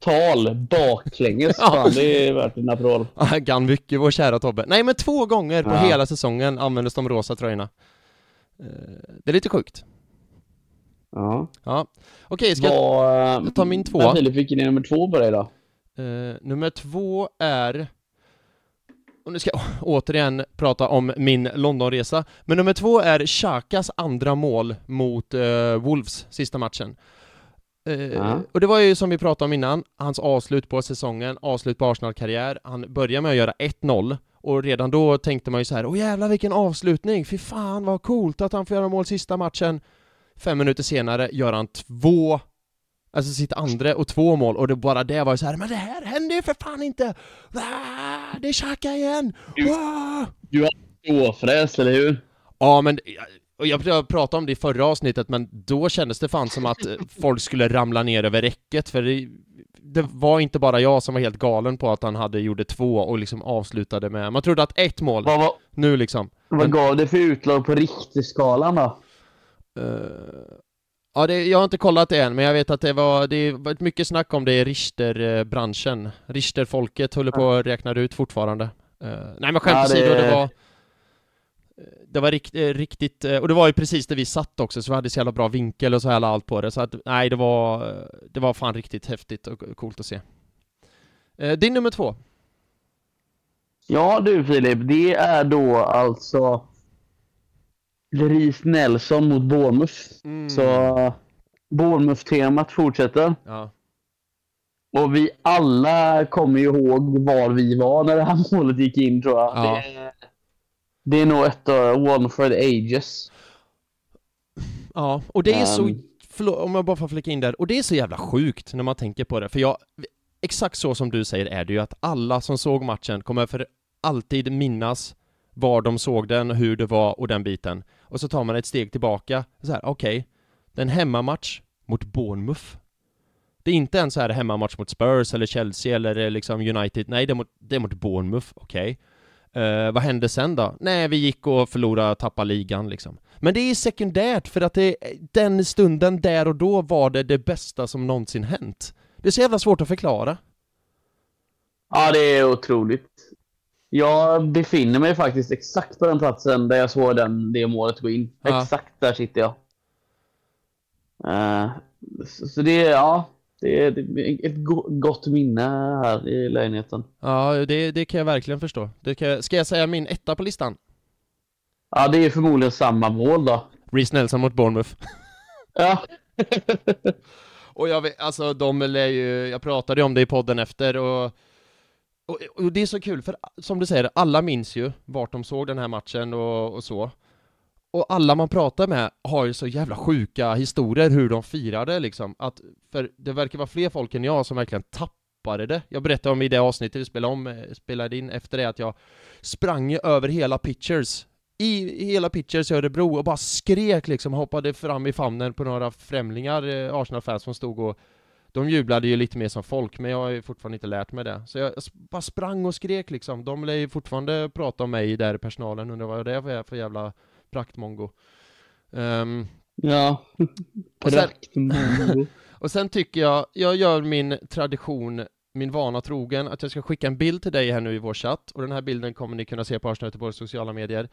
tal baklänges. Ja. Fan, det är värt en applåd. Han kan mycket, vår kära Tobbe. Nej, men två gånger på ja. hela säsongen användes de rosa tröjorna. Eh, det är lite sjukt. Ja. Ja. Okej, ska jag ta min två? Filip, vilken är nummer två på dig då? Uh, nummer två är och nu ska jag återigen prata om min Londonresa. Men nummer två är Chakas andra mål mot uh, Wolves sista matchen. Uh, mm. Och det var ju som vi pratade om innan, hans avslut på säsongen, avslut på Arsenal-karriär. Han börjar med att göra 1-0 och redan då tänkte man ju så här, åh jävlar vilken avslutning, fy fan vad coolt att han får göra mål sista matchen. Fem minuter senare gör han två Alltså sitt andra och två mål och det bara det var ju så här, men det här händer ju för fan inte! Ah, det är Xhaka igen! Du, ah. du ståfräs, eller hur? Ja, men och jag pratade om det i förra avsnittet, men då kändes det fan som att folk skulle ramla ner över räcket, för det, det, var inte bara jag som var helt galen på att han hade gjorde två och liksom avslutade med, man trodde att ett mål, vad, vad, nu liksom. Vad gav det för utlag på riktig skalan då? Uh, ja, det, jag har inte kollat det än, men jag vet att det var, det var mycket snack om det i Richter-branschen. Richter-folket håller på att räkna ut fortfarande. Uh, nej men skämt åsido, ja, det... det var det var rikt, riktigt, och det var ju precis där vi satt också, så vi hade så jävla bra vinkel och så här allt på det, så att nej, det var, det var fan riktigt häftigt och coolt att se. Din nummer två? Ja du Filip, det är då alltså Ris Nelson mot Bournemouth. Mm. Så Bournemouth-temat fortsätter. Ja. Och vi alla kommer ju ihåg var vi var när det här målet gick in tror jag. Ja. Det, det, är nog ett av One for the Ages. Ja, och det är um. så, ehm. förlåt, om jag bara får flika in där, och det är så jävla sjukt när man tänker på det, för jag, exakt så som du säger är det ju att alla som såg matchen kommer för alltid minnas var de såg den, hur det var och den biten. Och så tar man ett steg tillbaka, så här, okej, okay, det är en hemmamatch mot Bournemouth. Det är inte en så här hemmamatch mot Spurs eller Chelsea eller eh, liksom United, nej det är mot, det är mot Bournemouth, okej. Okay. Eh, vad hände sen då? Nej, vi gick och förlorade, tappade ligan liksom. Men det är sekundärt för att det, den stunden, där och då var det det bästa som någonsin hänt. Det är så jävla svårt att förklara. Ja, det är otroligt. Jag befinner mig faktiskt exakt på den platsen där jag såg den, det målet gå in. Ja. Exakt där sitter jag. Uh, så, så, det ja, det är, ett gott minne här i lägenheten. Ja, det, det kan jag verkligen förstå. Det kan, ska jag säga min etta på listan? Ja, det är förmodligen samma mål då. Reece Nelson mot Bournemouth. ja. och jag vet, alltså de lär ju, jag pratade om det i podden efter och och, och, det är så kul, för som du säger, alla minns ju vart de såg den här matchen och, och så. Och alla man pratar med har ju så jävla sjuka historier hur de firade liksom. Att, för det verkar vara fler folk än jag som verkligen tappade det. Jag berättade om i det avsnittet vi spelade, om, eh, spelade in efter det att jag sprang över hela pitchers i hela pitchers i Örebro och bara skrek liksom, hoppade fram i famnen på några främlingar, eh, Arsenal-fans som stod och de jublade ju lite mer som folk, men jag har ju fortfarande inte lärt mig det. Så jag bara sprang och skrek liksom. De lär ju fortfarande prata om mig där i personalen, undrar vad det är för jävla praktmongo. Um, ja, praktmongo. och sen tycker jag, jag gör min tradition min vana trogen att jag ska skicka en bild till dig här nu i vår chatt och den här bilden kommer ni kunna se på Arsenal Göteborgs sociala medier.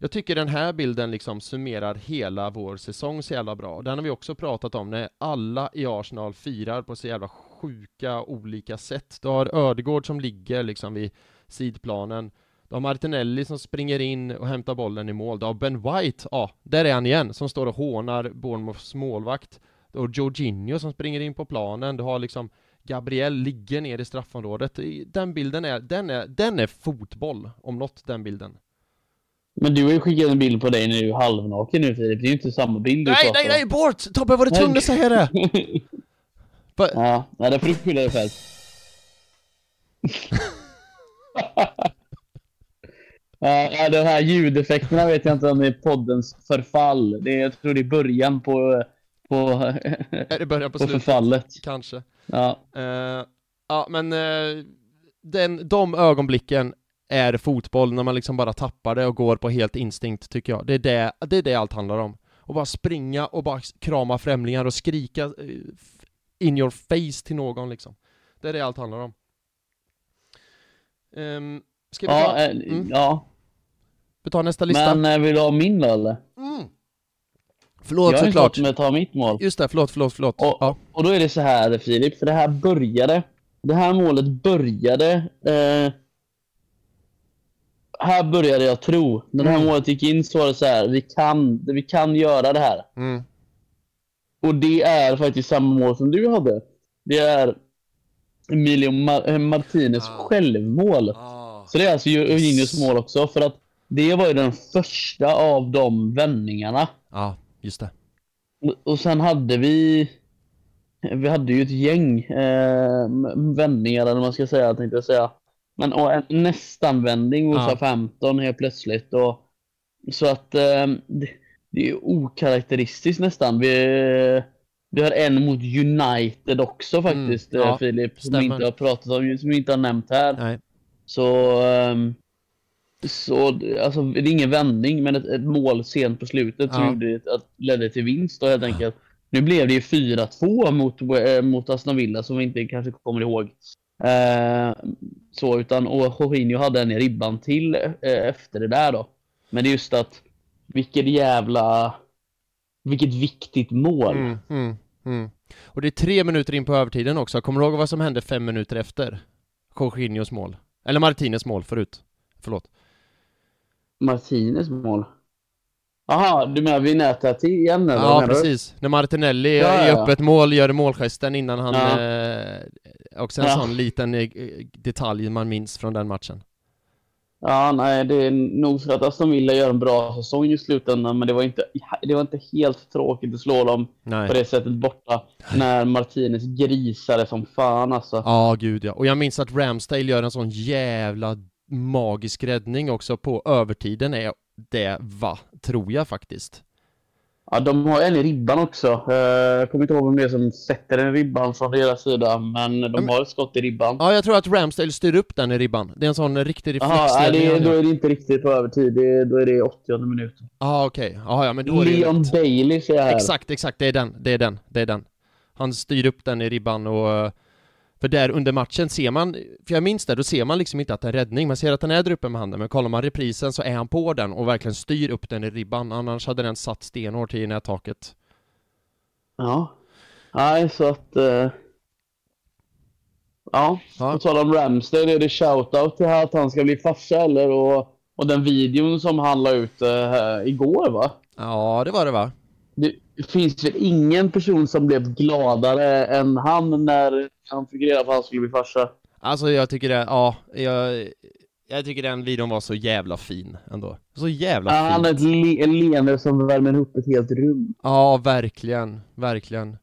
Jag tycker den här bilden liksom summerar hela vår säsong så jävla bra. Den har vi också pratat om när alla i Arsenal firar på så jävla sjuka olika sätt. Du har Ödegård som ligger liksom vid sidplanen. Du har Martinelli som springer in och hämtar bollen i mål. Du har Ben White, ja, där är han igen, som står och hånar Bournemouths målvakt. Du har Jorginho som springer in på planen. Du har liksom Gabriel ligger ner i straffområdet. Den bilden är, den är, den är fotboll, om något, den bilden. Men du har ju skickat en bild på dig nu halvnaken nu Filip, det är ju inte samma bild du Nej, nej, nej, bort! Tobbe var du tvungen att säga det? ja, nej, det får du skylla dig själv. Ja, de här ljudeffekterna vet jag inte om det är poddens förfall. Det är, jag tror det är början på... på är det början på, på slutet? förfallet. Kanske. Ja. Uh, ja, men uh, den, de ögonblicken är fotboll när man liksom bara tappar det och går på helt instinkt tycker jag. Det är det, det, är det allt handlar om. Och bara springa och bara krama främlingar och skrika eh, in your face till någon liksom. Det är det allt handlar om. Um, ska vi ja, ta... Eh, mm. ja. Vi tar nästa lista. Men eh, vill du ha min då eller? Mm. Förlåt såklart. Jag har att ta mitt mål. Just det, förlåt, förlåt, förlåt. Och, ja. och då är det så här Filip, för det här började, det här målet började eh, här började jag tro. När det här mm. målet gick in så var det så här, vi kan, vi kan göra det här. Mm. Och det är faktiskt samma mål som du hade. Det är Emilio Mar eh, Martinez ah. självmål. Ah. Så det är alltså Eugenijos mål också. För att det var ju den första av de vändningarna. Ja, just det. Och, sen hade vi... Vi hade ju ett gäng eh, vändningar, eller man ska säga, tänkte jag säga. Men och en nästanvändning hos ja. 15 helt plötsligt. Och, så att eh, det, det, är okaraktäristiskt nästan. Vi, vi har en mot United också mm, faktiskt, mm, ja, Filip. Som vi inte har pratat om, som vi inte har nämnt här. Nej. Så um, så, alltså det är ingen vändning, men ett, ett mål sent på slutet som gjorde det, att ledde till vinst då helt enkelt. Nu blev det ju 4-2 mot, äh, mot Aston Villa som vi inte kanske kommer ihåg. Eh, så utan och Jorginho hade en i ribban till eh, efter det där då. Men det är just att vilket jävla vilket viktigt mål. Mm, mm, mm. Och det är tre minuter in på övertiden också. Kommer du ihåg vad som hände fem minuter efter? Jorginhos mål. Eller Martinez mål förut. Förlåt. Martinez mål? Jaha, du menar vid nätet igen eller? Ja, precis. När Martinelli ja, ja, ja. i öppet mål gör målgesten innan han... Ja. Eh, också en ja. sån liten eh, detalj man minns från den matchen. Ja, nej, det är nog för att Aston Villa gör en bra säsong i slutändan, men det var inte, det var inte helt tråkigt att slå dem nej. på det sättet borta när Martinez grisade som fan alltså. Ja, gud ja. Och jag minns att Ramsdale gör en sån jävla magisk räddning också på övertiden är det va, tror jag faktiskt. Ja, de har en i ribban också. Eh, jag kommer inte ihåg vem det är som sätter den ribban från deras sida, men de men, har ett skott i ribban. Ja, jag tror att Ramsdale styr upp den i ribban. Det är en sån riktig reflex. Jaha, nej, då är det inte riktigt på övertid. Det, då är det 80 minuten. Ja, okej. Ja, men då är Leon det Bailey ser jag här. Exakt, exakt. Det är den. Det är den. Det är den. Han styr upp den i ribban och för där under matchen ser man, för jag minns det, då ser man liksom inte att det är räddning, man ser att han är där uppe med handen, men kollar man reprisen så är han på den och verkligen styr upp den i ribban, annars hade den satt stenhårt i nättaket. Ja. Nej, så att... Uh... Ja, ja. på tal om Ramsdale, är det shoutout till att han ska bli farsa eller? Och, och den videon som han la ut uh, igår va? Ja, det var det va? Det finns väl ingen person som blev gladare än han när han fick reda på att han skulle bli farsa. Alltså jag tycker det, ja, jag, jag tycker den videon var så jävla fin ändå. Så jävla fin. Han har ett le leende som värmer upp ett helt rum. Ja, verkligen, verkligen.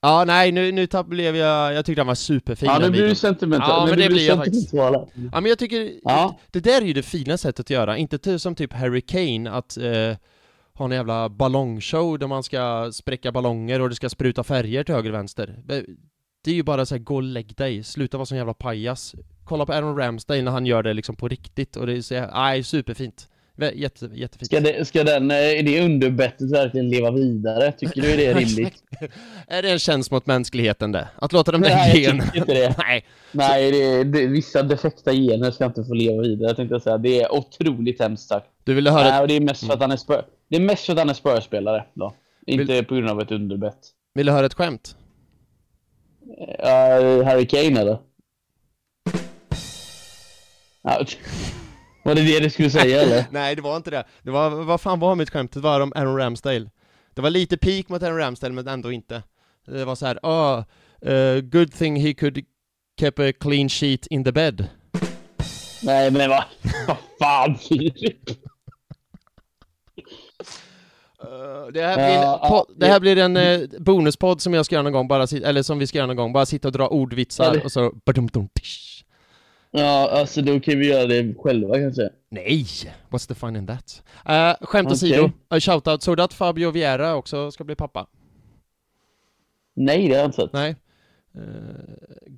Ja, nej, nu, nu blev jag, jag tyckte han var superfin Ja, nu blir du sentimental. Ja, men det blir jag faktiskt. Ja, men jag tycker, ja. det, det där är ju det fina sättet att göra, inte som typ Harry Kane, att eh, ha en jävla ballongshow där man ska spräcka ballonger och det ska spruta färger till höger och vänster. Det är ju bara såhär, gå och lägg dig, sluta vara sån jävla pajas. Kolla på Aaron Ramsdale när han gör det liksom på riktigt och det är så, nej, superfint. Jätte, jättefint. Ska, det, ska den, eh, är det underbettet verkligen leva vidare? Tycker du det är rimligt? är det en tjänst mot mänskligheten det? Att låta dem där gen... Nej, inte det. Nej, Nej det, det, vissa defekta gener ska inte få leva vidare, tänkte jag säga. Det är otroligt hemskt sagt. Du ville höra... Nej, och det är mest för att han är spör... Det är mest för att han är spörspelare då. Inte Vill... på grund av ett underbett. Vill du höra ett skämt? Uh, Harry Kane eller? Var det det du skulle säga eller? Nej, det var inte det. Det var, vad fan var mitt skämt? Det var om Aaron Ramsdale. Det var lite peak mot Aaron Ramsdale, men ändå inte. Det var så här, oh, uh, good thing he could keep a clean sheet in the bed. Nej, men vad fan Filip? Uh, det, här blir, uh, uh, det här blir en uh, bonuspodd som jag ska göra någon gång, bara eller som vi ska göra någon gång, bara sitta och dra ordvitsar och så Ja, alltså då kan vi göra det själva kanske. Nej! What's the fun in that? Uh, skämt åsido, okay. uh, shoutout, såg du att Fabio Vieira också ska bli pappa? Nej, det har jag inte sett. Nej. Uh,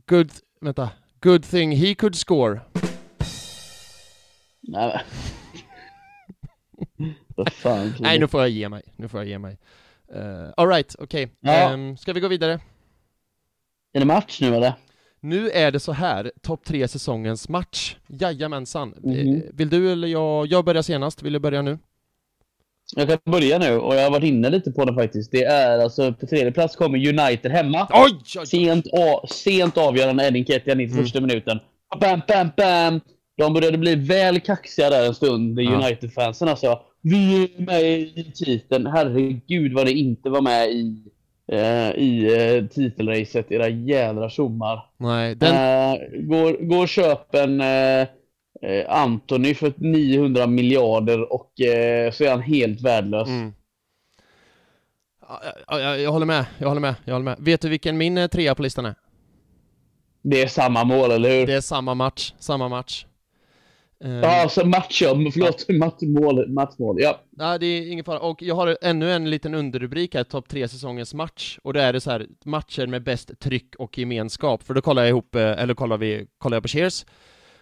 good, vänta. Good thing he could score. Nej, fan. Nej, nu får jag ge mig. Nu får jag ge mig. Uh, Alright, okej. Okay. Ja. Um, ska vi gå vidare? Är det match nu eller? Nu är det så här, topp tre säsongens match. Jajamensan. Mm. Vill du eller jag? Jag börjar senast, vill du börja nu? Jag kan börja nu, och jag har varit inne lite på det faktiskt. Det är alltså, på tredje plats kommer United hemma. Oj, oj, oj. Sent, sent avgörande Edin Ketjan i mm. första minuten. Bam, bam, bam! De började bli väl kaxiga där en stund, ja. United-fansen alltså. Vi är med i titeln. Herregud vad det inte var med i eh, i eh, titelracet, era jädra tjommar. Nej, den... Eh, går, går och köp en eh, eh Anthony för 900 miljarder och eh, så är han helt värdelös. Mm. Jag, jag, jag, håller med, jag håller med, jag håller med. Vet du vilken min trea på listan är? Det är samma mål, eller hur? Det är samma match, samma match. Uh, ja, alltså match, ja. Förlåt, ja. matchmål, matchmål, ja. Nej, det är ingen fara. Och jag har ännu en liten underrubrik här, topp tre säsongens match. Och då är det så här, matcher med bäst tryck och gemenskap. För då kollar jag ihop, eh, eller kollar vi, kollar jag på Cheers.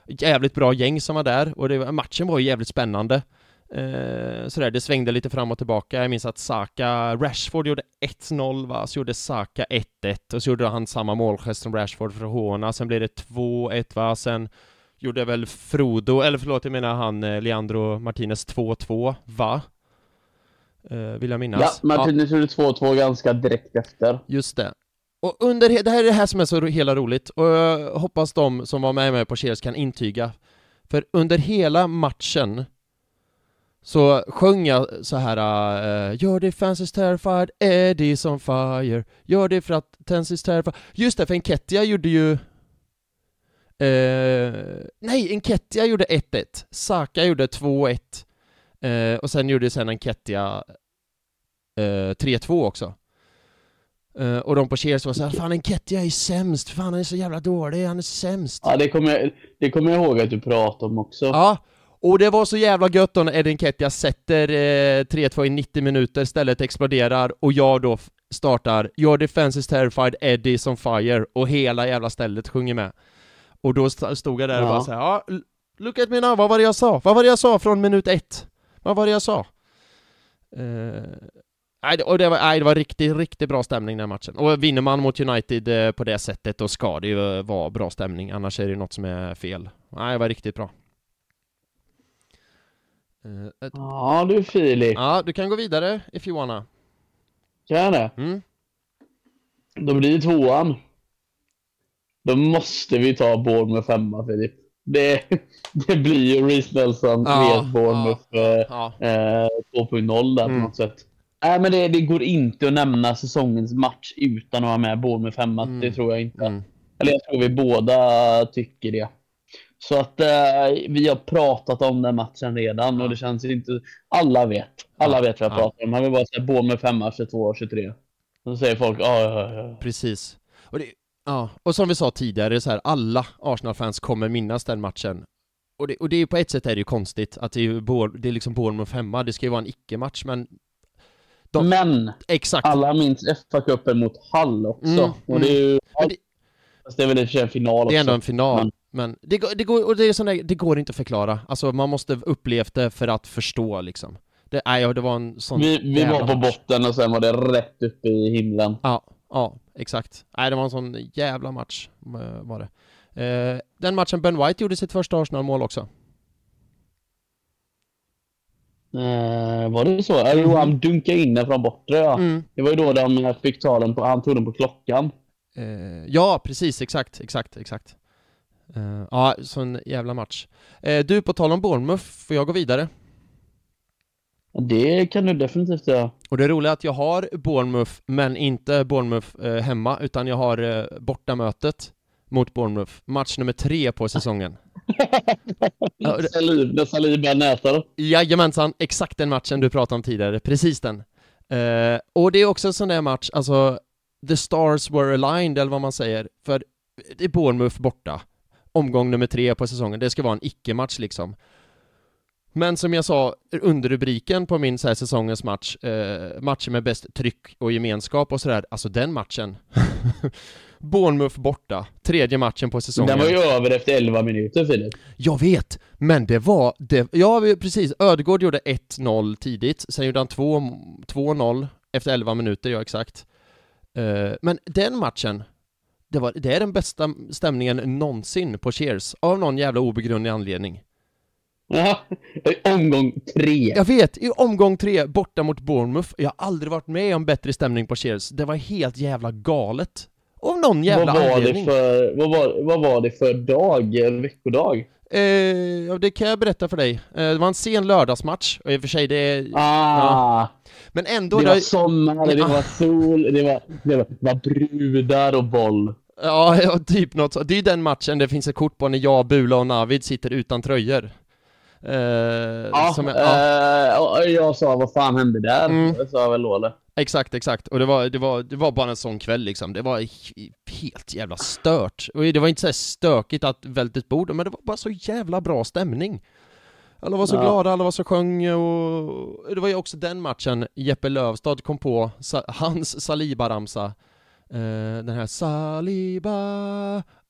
jävligt bra gäng som var där och det, matchen var ju jävligt spännande. Eh, sådär, det svängde lite fram och tillbaka. Jag minns att Saka, Rashford gjorde 1-0 va, så gjorde Saka 1-1 och så gjorde han samma målgest som Rashford för att håna, sen blev det 2-1 va, sen gjorde väl Frodo, eller förlåt jag menar han eh, Leandro Martinez 2-2 va? Eh, vill jag minnas. Ja, Martinez ja. gjorde 2-2 ganska direkt efter. Just det. Och under, det här är det här som är så hela roligt, och jag hoppas de som var med mig på Cheers kan intyga. För under hela matchen så sjöng jag så här uh, Your defense is terrified, Eddie's on fire Your defense is terrified Just det, för Enketia gjorde ju uh, Nej, Enketia gjorde 1-1 Saka gjorde 2-1 uh, Och sen gjorde sen Enketia uh, 3-2 också Uh, och de på Cheers var såhär, fan Enketia är sämst, fan han är så jävla dålig, han är sämst. Ja, det kommer jag, det kommer jag ihåg att du pratade om också. Ja, och det var så jävla gött då när Edin Enketia sätter eh, 3-2 i 90 minuter, stället exploderar och jag då startar Your defense is terrified, Eddie's on fire och hela jävla stället sjunger med. Och då stod jag där och bara såhär, ja, look at me now, vad var det jag sa? Vad var det jag sa från minut ett? Vad var det jag sa? Uh, Nej, och det var, nej, det var riktigt, riktigt bra stämning den matchen. Och vinner man mot United eh, på det sättet, då ska det ju vara bra stämning, annars är det något som är fel. Nej, det var riktigt bra. Eh, ett... Ja du Filip. Ja, du kan gå vidare if you wanna. Kan jag det? Mm. Då blir det tvåan. Då måste vi ta Bournemouth femma Filip. Det, det blir ju Reece Nelson ja, med Bournemouth ja, ja. Eh, 2.0 där mm. på något sätt. Nej, men det, det, går inte att nämna säsongens match utan att ha med Bournemouth femma. Mm. Det tror jag inte. Mm. Eller jag tror vi båda tycker det. Så att eh, vi har pratat om den matchen redan och det känns inte... Alla vet. Alla vet vad jag pratar om. Han vill bara säga Bournemouth femma, 22, 23. Så säger folk ja, ja, ja. Precis. Och, det, ja. och som vi sa tidigare, så här, alla Arsenal-fans kommer minnas den matchen. Och det, och det är på ett sätt är det ju konstigt att det är, det är liksom Bournemouth femma, det ska ju vara en icke-match, men de, men exakt. alla minns FA-cupen mot Hall också. Mm, och det är ju... Mm. Det, det är väl i och för sig en final också. Det är ändå en final. Men, men det, det, går, och det, är sån där, det går inte att förklara. Alltså man måste upplevt det för att förstå liksom. Det, nej, det var en sån Vi, vi var på match. botten och sen var det rätt uppe i himlen. Ja, ja, exakt. Nej, det var en sån jävla match eh, var det. Eh, den matchen Ben White gjorde sitt första Arsenal-mål också. Eh, var det så? Mm. Jo, han dunkade in den från bortre ja. Mm. Det var ju då de fick ta den på, han tog den på klockan. Eh, ja, precis, exakt, exakt, exakt. Ja, sån jävla match. Du, på tal om Bournemouth, får jag gå vidare? Det kan du definitivt göra. Och det roliga är att jag har Bournemouth, men inte Bournemouth uh, hemma, utan jag har uh, bortamötet mot Bournemouth, match nummer tre på säsongen. Salib, när Saliba nätar. Jajamensan, exakt den matchen du pratade om tidigare, precis den. och det är också en sån där match, alltså, the stars were aligned, eller vad man säger, för det är Bournemouth borta omgång nummer tre på säsongen, det ska vara en icke-match liksom. Men som jag sa, under rubriken på min så här, säsongens match, eh, matcher med bäst tryck och gemenskap och sådär, alltså den matchen. Bournemouth borta, tredje matchen på säsongen. Den var ju över efter 11 minuter Filip. Jag vet, men det var, det, ja precis, Ödegård gjorde 1-0 tidigt, sen gjorde han 2-0 efter 11 minuter, ja exakt. Eh, men den matchen, det, var, det är den bästa stämningen någonsin på Cheers, av någon jävla obegrundlig anledning. Ja, omgång tre. Jag vet, i omgång tre, borta mot Bournemouth. Jag har aldrig varit med om bättre stämning på Cheers. Det var helt jävla galet. Av någon jävla vad var anledning. Det för, vad, var, vad var det för dag, veckodag? Eh, det kan jag berätta för dig. Eh, det var en sen lördagsmatch, och i och för sig det. Ah. Ja. Men ändå... Det var sommar, det var sol, det var, det var, var brudar och boll. Ja, ja, typ något så. Det är ju den matchen det finns ett kort på när jag, Bula och Navid sitter utan tröjor. Uh, ja, jag, ja. Uh, jag sa vad fan hände där? Mm. Jag sa väl Låle. Exakt, exakt. Och det var, det, var, det var bara en sån kväll liksom. Det var helt jävla stört. Och det var inte så stökigt att välta ett bord, men det var bara så jävla bra stämning. Alla var så ja. glada, alla var så sjöng och det var ju också den matchen Jeppe Lövstad kom på hans Saliba-ramsa. Uh, den här Saliba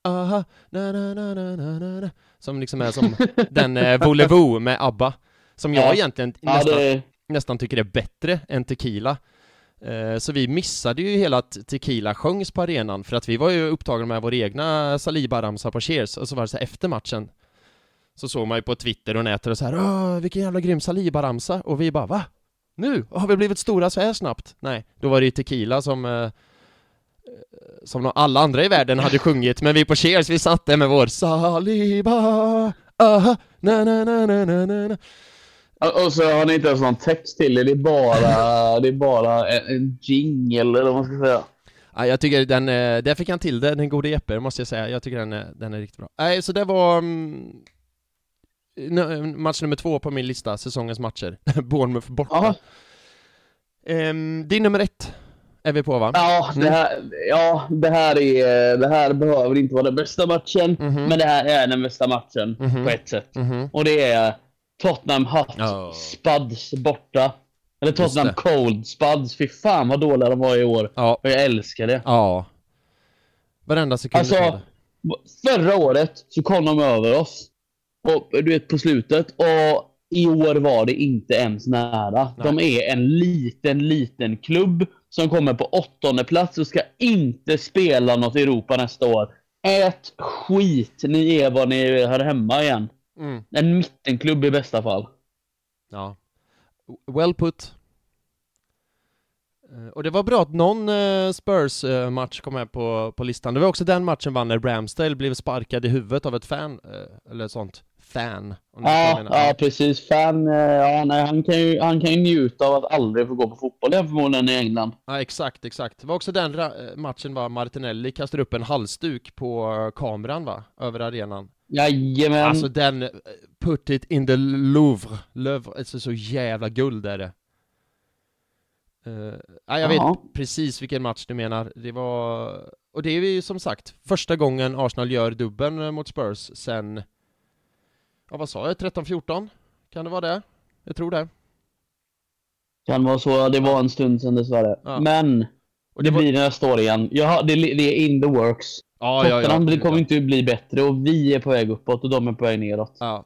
aha, na na na na na na Som liksom är som den eh, Volevo med ABBA Som jag Ja. egentligen Ja, nästan, det, nästan tycker är bättre än Tequila Eh, Så vi missade ju hela att Tequila sjöngs på arenan för att vi var ju upptagna med vår egna Saliba-ramsa på Cheers och så var det så här, efter matchen Så såg man ju på Twitter och nätet och så här Åh, vilken jävla grym Saliba-ramsa och vi bara va? Nu? Har vi blivit stora så här snabbt? Nej, då var det ju Tequila som eh, som alla andra i världen hade sjungit, men vi på Cheers, vi satt där med vår Saliba, aha, na na na na na na och så har ni inte ens någon text till det. Det är bara, det är bara en, en jingle eller vad man ska säga. Ja, jag tycker den, eh, där fick han till det, den gode Jeppe, måste jag säga. Jag tycker den, är- den är riktigt bra. Nej, så det var mm, match nummer två på min lista, säsongens matcher. Bournemouth borta. Ja. Ehm, din nummer ett är vi på va? Ja, det här, ja, det här är, det här behöver inte vara den bästa matchen, Mhm. men det här är den bästa matchen Mhm. på ett sätt. Mhm. Och det är Tottenham Hot Ja. Spuds borta. Eller Tottenham. Cold Spuds. Fy fan vad dåliga de var i år. Ja, Och jag älskar det. ja. Varenda sekund Alltså. Förra året så kom de över oss. Och du vet på slutet. Och i år var det inte ens nära. Nej. De är en liten, liten klubb som kommer på åttonde plats och ska inte spela något i Europa nästa år. Ät skit. Ni är vad ni här hemma igen. Mm. En mittenklubb i bästa fall. Ja. Well put. Eh, Och det var bra att någon eh, Spurs-match kom med på, på listan. Det var också den matchen vann när Ramsdale blev sparkad i huvudet av ett fan, eh, eller sånt. Fan. Ja, ja, precis. Fan, eh, ja, nej, han, kan ju, han kan ju njuta av att aldrig få gå på fotboll igen förmodligen i England. Ja, exakt, exakt. Det var också den eh, matchen var Martinelli kastade upp en halsduk på eh, kameran va, över arenan. Jajamän. Alltså den, put it in the Louvre, Louvre, alltså så jävla guld är det. Uh, ja, jag vet Ja. precis vilken match du menar. Det var, och det är ju som sagt första gången Arsenal gör dubben eh, mot Spurs sen, ja vad sa jag, 13-14? Kan det vara det? Jag tror det. Kan vara så. Det var en stund sedan dessvärre. Ja. Men Och det var- blir nästa år igen. Ja, det, det är in the works. ja, ja, Tottenham ja, det kommer inte bli bättre och vi är på väg uppåt och de är på väg neråt. Ja.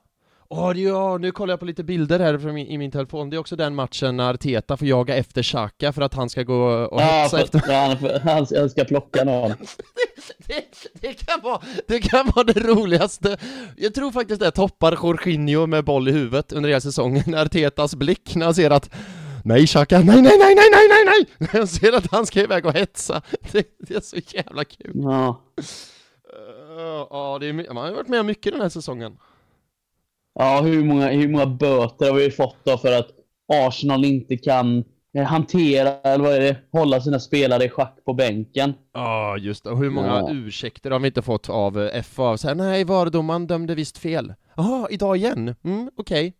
Det- ja, nu kollar jag på lite bilder här från min, i min telefon. Det är också den matchen när Arteta får jaga efter Xhaka för att han ska gå och Ja, hetsa efter... ja, han, han, ska plocka någon. Det, det, kan vara, det kan vara det roligaste. Jag tror faktiskt det toppar Jorginho med boll i huvudet under hela säsongen. Artetas blick när han ser att Nej Xhaka, nej nej nej nej nej nej nej! Han ser att han ska iväg och hetsa. Det, det är så jävla kul. Ja. Uh, Ja, det är, man har varit med mycket den här säsongen. Ja, hur många, hur många böter har vi fått då för att Arsenal inte kan eh, hantera, eller vad är det, hålla sina spelare i schack på bänken? Ja, just det. Och hur många Ja. ursäkter har vi inte fått av eh, FA? Så här, nej, VAR-domaren dömde visst fel. Jaha, idag igen? Mm, okej.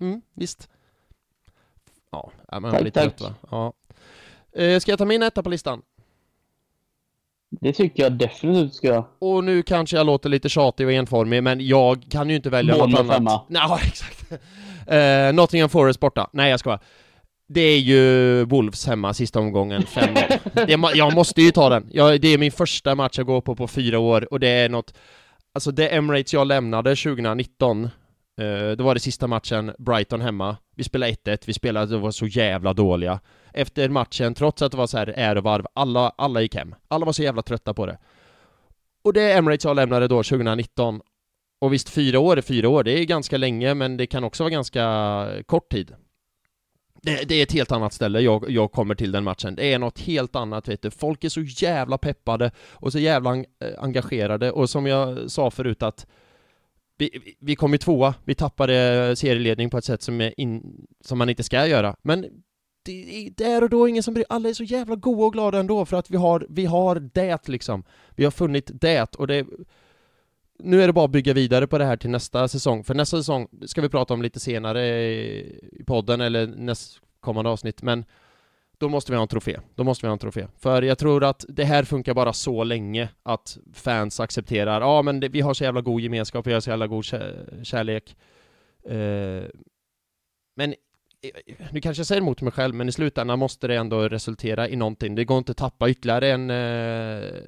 Mm, visst. Ja, man blir trött va? Ja. Eh, Ska jag ta min etta på listan? Det tycker jag definitivt ska. Och nu kanske jag låter lite tjatig och enformig, men jag kan ju inte välja något Bournemouth annat. hemma. Nej, exakt. Eh, Nottingham Forest borta. Nej, jag ska bara. Det är ju Wolves hemma sista omgången, 5-0. Det må- Jag måste ju ta den. Jag, det är min första match jag går på på fyra år och det är något... Alltså det Emirates jag lämnade 2019, eh, då var det sista matchen Brighton hemma. Vi spelade 1-1, vi spelade, och var så jävla dåliga. Efter matchen, trots att det var så här ärevarv, alla, alla gick hem. Alla var så jävla trötta på det. Och det Emirates avlämnade lämnade då 2019 och visst, fyra år är fyra år, det är ganska länge, men det kan också vara ganska kort tid. Det, det är ett helt annat ställe jag, jag kommer till den matchen. Det är något helt annat, vet du. Folk är så jävla peppade och så jävla en- eh, engagerade och som jag sa förut att vi, vi- vi kom ju tvåa, vi tappade serieledning på ett sätt som, är in, som man inte ska göra. Men det är där och då ingen som bryr Alla är så jävla goa och glada ändå för att vi har, vi har det liksom. Vi har funnit det och det nu är det bara att bygga vidare på det här till nästa säsong, för nästa säsong ska vi prata om lite senare i podden eller nästkommande avsnitt, men då måste vi ha en trofé. Då måste vi ha en trofé. För jag tror att det här funkar bara så länge att fans accepterar, ja men det, vi har så jävla god gemenskap, vi har så jävla god kär kärlek. Eh, men nu kanske jag säger emot mig själv, men i slutändan måste det ändå resultera i någonting. Det går inte att tappa ytterligare en, eh,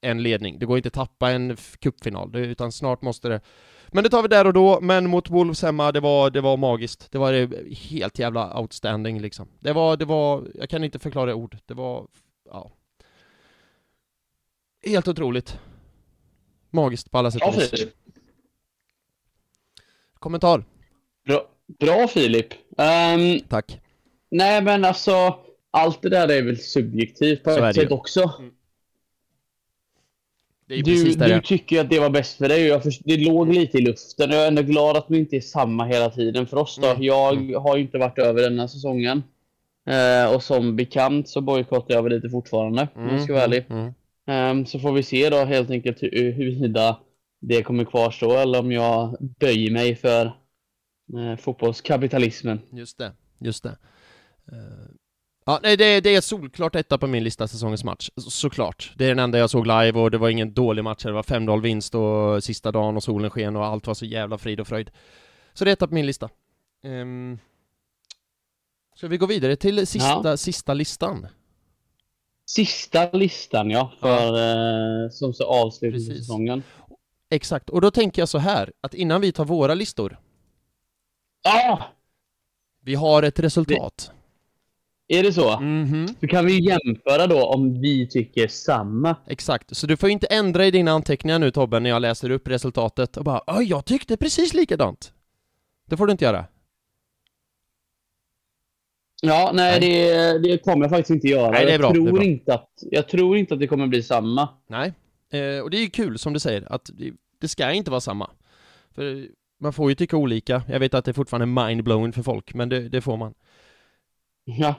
en ledning. Det går inte att tappa en cupfinal, utan snart måste det men det tar vi där och då, men mot Wolves hemma, det var, det var magiskt. Det var helt jävla outstanding liksom. Det var, det var, jag kan inte förklara i ord. Det var, ja. Helt otroligt. Magiskt på alla sätt och vis. Kommentar? Bra, bra Filip. Um, Tack. Nej men alltså, allt det där är väl subjektivt på Så ett sätt också. Mm. du, du tycker att det var bäst för dig. Jag först, det låg lite i luften. Jag är ändå glad att vi inte är samma hela tiden för oss. Då. Mm. Jag mm. har inte varit över denna säsongen. Uh, och som bekant så bojkottar jag väl lite fortfarande, om jag ska vara ärlig. Mm. Um, så får vi se då helt enkelt huruvida det kommer kvarstå eller om jag böjer mig för eh, fotbollskapitalismen. Just det, just det. Uh, ja, nej, det, det är solklart etta på min lista, säsongens match. Såklart. Det är den enda jag såg live och det var ingen dålig match. Det var 5-0 vinst och sista dagen och solen sken och allt var så jävla frid och fröjd. Så det är etta på min lista. Um, ska vi gå vidare till sista, ja. sista listan? Sista listan ja, för ja. Eh, som så avslutar säsongen. Exakt, och då tänker jag så här, att innan vi tar våra listor Ah! Vi har ett resultat. Det, är det så? Mm -hmm. Så kan vi jämföra då om vi tycker samma. Exakt, så du får inte ändra i dina anteckningar nu Tobbe när jag läser upp resultatet och bara ja, jag tyckte precis likadant. Det får du inte göra. Ja, nej, nej. Det, det kommer jag faktiskt inte göra. Nej, det är bra, jag, tror Inte att, jag tror inte att det kommer bli samma. Nej, eh, och det är ju kul som du säger, att det, det ska inte vara samma. För man får ju tycka olika. Jag vet att det fortfarande är mindblowing för folk, men det, det får man. Ja.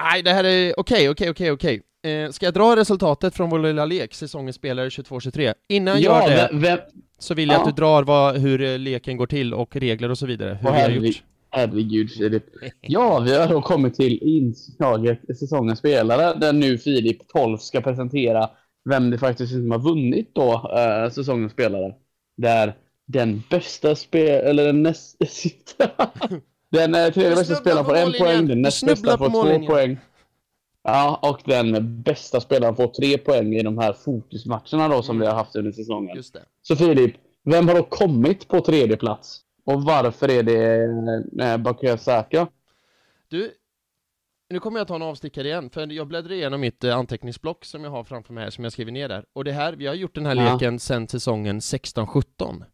Nej, det här är okej, okej, okej, okej. Eh, ska jag dra resultatet från vår lilla lek, säsongens spelare 22-23? Innan jag ja, gör det, vem... så vill jag ja. att du drar vad, hur eh, leken går till och regler och så vidare. Hur oh, vi har gjort. Herregud Filip. Ja, vi har då kommit till inslaget säsongens spelare, där nu Filip 12 ska presentera vem det faktiskt är som har vunnit då äh, säsongens spelare. Där den bästa spel eller den näst Den eh, tredje bästa spelaren får en poäng, den näst bästa får två poäng. Ja, och den bästa spelaren får tre poäng i de här fokusmatcherna då som mm. vi har haft under säsongen. Just det. Så Filip, vem har då kommit på tredje plats? Och varför är det eh, Bakuya Saka? Du, nu kommer jag ta en avstickare igen, för jag bläddrar igenom mitt eh, anteckningsblock som jag har framför mig här, som jag skriver ner där. Och det här, vi har gjort den här ja. leken sedan säsongen 16-17.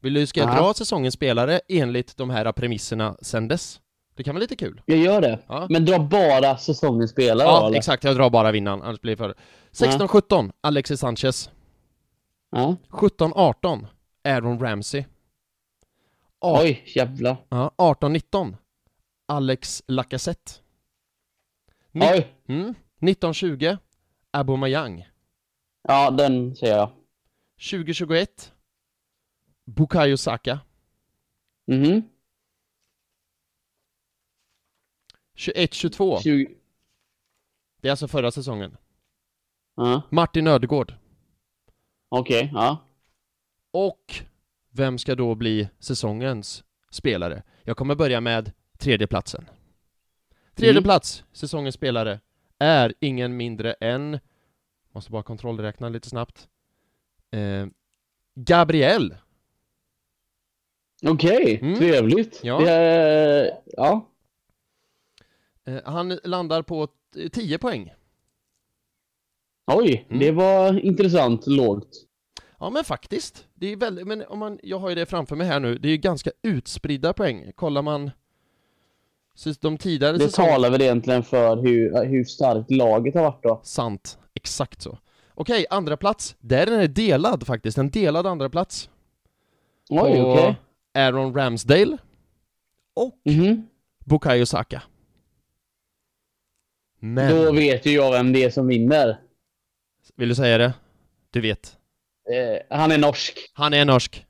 Vill du, ska jag dra säsongens spelare enligt de här premisserna sen dess? Det kan vara lite kul. Jag gör det. Ja. Men dra bara säsongens spelare Ja, då, exakt. Jag drar bara vinnaren, annars blir det för... 16-17, Alexis Sanchez. Ja. 17-18, Aaron Ramsey. Oj, jävlar. Ja, 18-19, Alex Lacazette. Ni Oj. Mm, 19-20, Aubameyang. Ja, den ser jag. 20-21, Bukayo Saka. Mhm. 21-22. 20... Det är alltså förra säsongen. Ja. Martin Ödegård. Okej, okay, ja. Och vem ska då bli säsongens spelare? Jag kommer börja med tredjeplatsen. Tredje mm. plats, säsongens spelare, är ingen mindre än, måste bara kontrollräkna lite snabbt, eh, Gabriel Okej, okay, mm. trevligt. Ja. Är, ja. Eh, han landar på 10 poäng. Oj, mm. det var intressant lågt. Ja men faktiskt. Det är väldigt, men om man, jag har ju det framför mig här nu, det är ju ganska utspridda poäng. Kollar man de tidigare Det säsong... talar väl egentligen för hur, hur starkt laget har varit då? Sant, exakt så. Okej, andra plats. Där är den delad faktiskt, en delad andra plats. Oj, okej. Okay. Aaron Ramsdale och mm. Bukayo Saka. Men... Då vet ju jag vem det är som vinner. Vill du säga det? Du vet. Eh, han är norsk. Han är norsk.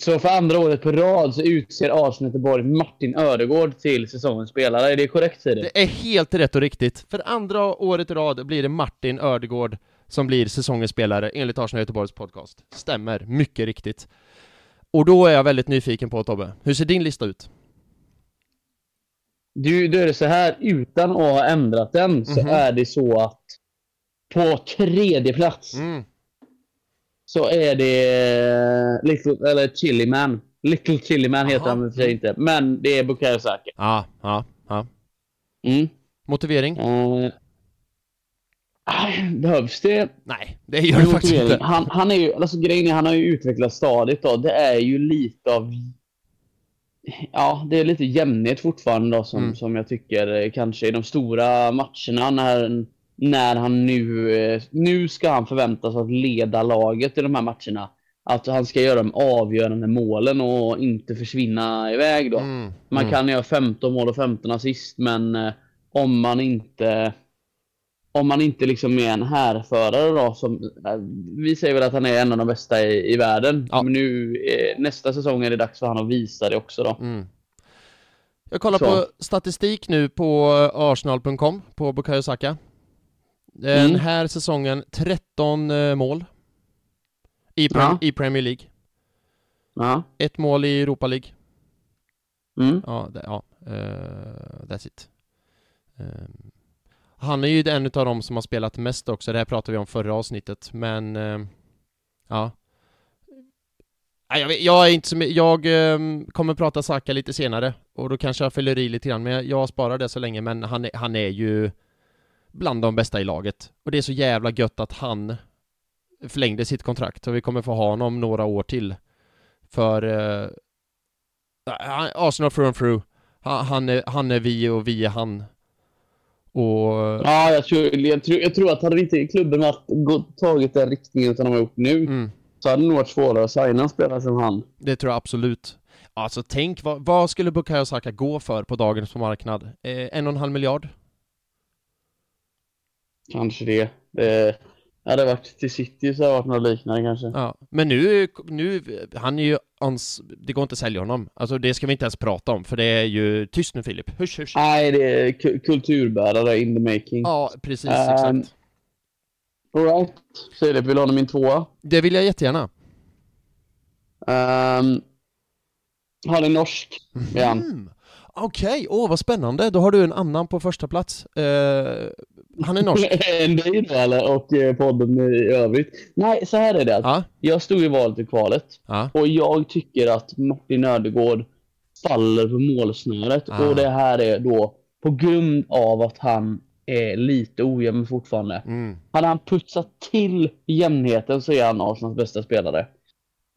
Så för andra året på rad så utser Arsenal Göteborg Martin Ödegård till säsongens spelare. Är det korrekt Siri? Det är helt rätt och riktigt. För andra året i rad blir det Martin Ödegård som blir säsongens spelare enligt Arsenal Göteborgs podcast. Stämmer, mycket riktigt. Och då är jag väldigt nyfiken på Tobbe, hur ser din lista ut? Du, då är det så här, utan att ha ändrat den mm -hmm. så mhm. är det så att på tredje plats mm. så är det eh, Little, eller Chili Man. Little Chili Man heter han för sig inte, men det är Bukayo Saka. Ja, ja, ja. Mm. Motivering? Uh, behövs det? Nej, det gör det faktiskt inte. Han, han är ju, alltså grejen är, han har ju utvecklats stadigt då. Det är ju lite av Ja, det är lite jämnhet fortfarande då som, mm. som jag tycker eh, kanske i de stora matcherna när, när han nu, eh, nu ska han förväntas att leda laget i de här matcherna. Att han ska göra de avgörande målen och inte försvinna iväg då. Mm. Man mm. kan göra 15 mål och 15 assist men eh, om man inte om man inte liksom är en härförare då som vi säger väl att han är en av de bästa i, i världen. Ja. Men nu eh, nästa säsong är det dags för han att visa det också då. Mm. Jag kollar Så. på statistik nu på arsenal.com på Bukayo Saka. Den mm. här säsongen 13 eh, mål i, prem ja. i Premier League. Ja. Ett mål i Europa League. Mm. Ja, det, ja uh, that's it. Um, han är ju en av dem som har spelat mest också, det här pratade vi om förra avsnittet, men eh, ja. Jag, vet, jag är inte så jag ehm, kommer prata Saka lite senare och då kanske jag fyller i lite grann, men jag sparar det så länge, men han är, han är ju bland de bästa i laget. Och det är så jävla gött att han förlängde sitt kontrakt och vi kommer få ha honom några år till. För eh, Arsenal through and through. Han, han, är, han är vi och vi är han. Och... Ja, jag tror, jag, tror, jag tror att hade inte klubben varit, tagit den riktningen som de har gjort nu mm. så hade det nog varit svårare att signa en spelare som han. Det tror jag absolut. Alltså tänk, vad, vad skulle Bukayo Saka gå för på dagens marknad? Eh, en och en halv miljard? Kanske det. det hade det varit till City så hade det varit något liknande kanske. Ja, men nu, nu, han är ju ans, det går inte att sälja honom. Alltså det ska vi inte ens prata om, för det är ju, tyst nu Filip, husch husch. Nej, det är kulturbärare in the making. Ja, precis, um, exakt. Alright, Filip, vill du ha min tvåa? Det vill jag jättegärna. Um, har ni norsk igen? Mm. Okej, okay. åh oh, vad spännande, då har du en annan på första plats. Uh, han är norsk. en dig då eller? Och eh, podden i övrigt. Nej, så här är det. Ah. Jag stod i valet och kvalet. Ah. Och jag tycker att Martin Ödegård faller på målsnöret. Ah. Och det här är då på grund av att han är lite ojämn fortfarande. Mm. Hade han putsat till jämnheten så är han Arsenals bästa spelare.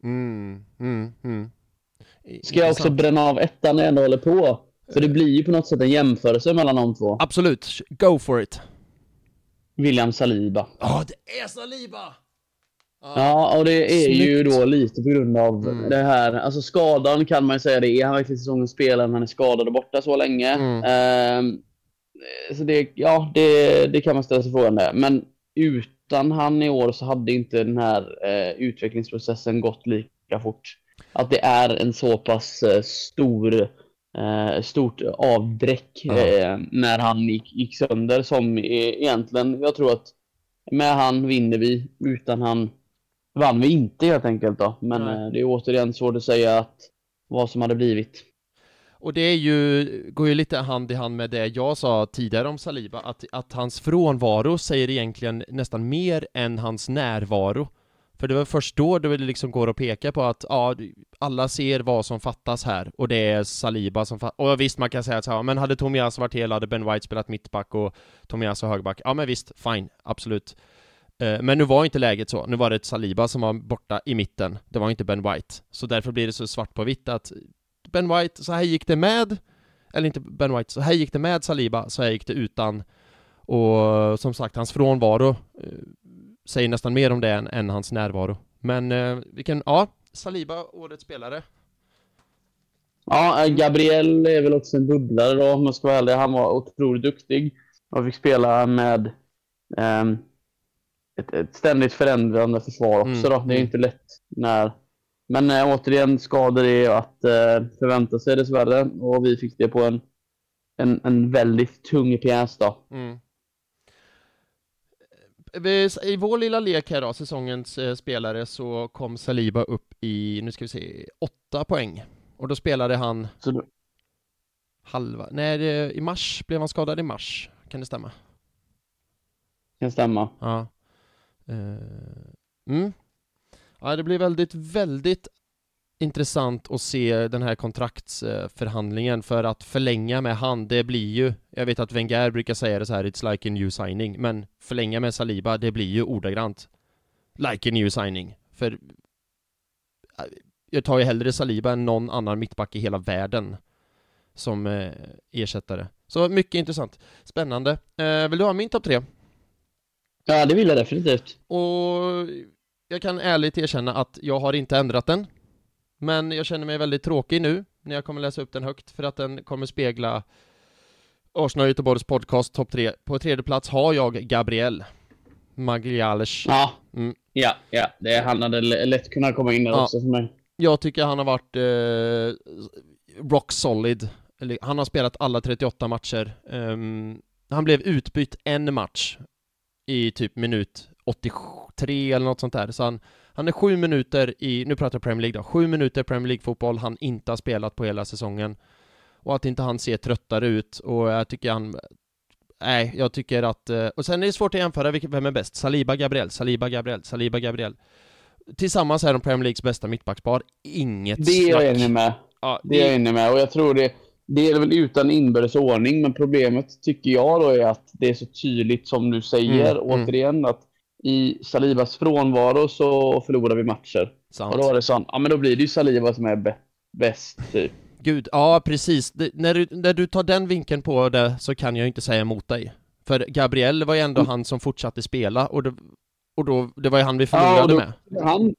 Mm. Mm. Mm. Ska jag också bränna av ettan när jag ändå håller på? För det blir ju på något sätt en jämförelse mellan de två. Absolut, go for it. William Saliba. Ja, oh, det är Saliba! Ah, ja, och det är snyggt. ju då lite på grund av mm. det här. Alltså skadan kan man ju säga det är. Han verkligen säsongens spelare han är skadad och borta så länge. Mm. Uh, så det, ja, det, det kan man ställa sig frågan där. Men utan han i år så hade inte den här uh, utvecklingsprocessen gått lika fort. Att det är en så pass uh, stor eh, stort avdräck eh, när han gick, gick sönder som egentligen, jag tror att med han vinner vi, utan han vann vi inte helt enkelt då. Men eh, det är återigen svårt att säga att vad som hade blivit. Och det är ju, går ju lite hand i hand med det jag sa tidigare om Saliba, att, att hans frånvaro säger egentligen nästan mer än hans närvaro. För det var först då det liksom går att peka på att ja, alla ser vad som fattas här och det är Saliba som fattas. Och visst, man kan säga så här, men hade Tomias varit hel hade Ben White spelat mittback och Tomias högerback. Ja, men visst, fine, absolut. Eh, men nu var inte läget så. Nu var det ett Saliba som var borta i mitten. Det var inte Ben White. Så därför blir det så svart på vitt att Ben White, så här gick det med, eller inte Ben White, så här gick det med Saliba, så här gick det utan. Och som sagt, hans frånvaro eh, säger nästan mer om det än, än hans närvaro. Men eh, vilken, ja, Saliba, årets spelare. Ja, eh, Gabriel är väl också en bubblare då, om man ska vara ärlig. Han var otroligt duktig och fick spela med eh, ett, ett, ständigt förändrande försvar också mm. då. Det är mm. inte lätt när... Men eh, återigen, skador är att eh, förvänta sig dessvärre och vi fick det på en, en, en väldigt tung pjäs då. Mm i vår lilla lek här då, säsongens eh, spelare, så kom Saliba upp i, nu ska vi se, åtta poäng. Och då spelade han... Du, halva, nej i mars blev han skadad i mars, kan det stämma? Kan stämma. Ja. Uh, mm. Ja, det blir väldigt, väldigt intressant att se den här kontraktsförhandlingen för att förlänga med han, det blir ju, jag vet att Wenger brukar säga det så här, it's like a new signing, men förlänga med Saliba, det blir ju ordagrant like a new signing. För äh, jag tar ju hellre Saliba än någon annan mittback i hela världen som eh, ersättare. Så mycket intressant. Spännande. Eh, vill du ha min topp tre? Ja, det vill jag definitivt. Och jag kan ärligt erkänna att jag har inte ändrat den. Men jag känner mig väldigt tråkig nu när jag kommer läsa upp den högt för att den kommer spegla Arsenal och Göteborgs podcast topp tre. På tredje plats har jag Gabriel Magliales. Ja, mm. ja, ja. Det, han hade lätt kunnat komma in där ja. också för mig. Jag tycker han har varit eh, rock solid. Han har spelat alla 38 matcher. Um, han blev utbytt en match i typ minut 83 eller något sånt där. Så han, han är sju minuter i, nu pratar jag Premier League då, sju minuter Premier League-fotboll han inte har spelat på hela säsongen. Och att inte han ser tröttare ut och jag tycker han Nej, jag tycker att... Eh, och sen är det svårt att jämföra vem är bäst. Saliba Gabriel, Saliba Gabriel, Saliba Gabriel. Tillsammans är de Premier Leagues bästa mittbackspar. Inget Det är jag enig med. Ja, det... det är jag enig med och jag tror det... Det är väl utan inbördes ordning, men problemet tycker jag då är att det är så tydligt som du säger, mm, mm. återigen, mm. att i Salibas frånvaro så förlorar vi matcher. Sant. Och då är det sånt, ja men då blir det ju Saliba som är bäst typ. Gud, ja precis. Det, när, du, när du tar den vinkeln på det så kan jag inte säga emot dig. För Gabriel var ju ändå mm. han som fortsatte spela och, det, och då, det var ju han vi förlorade ja, med. Han,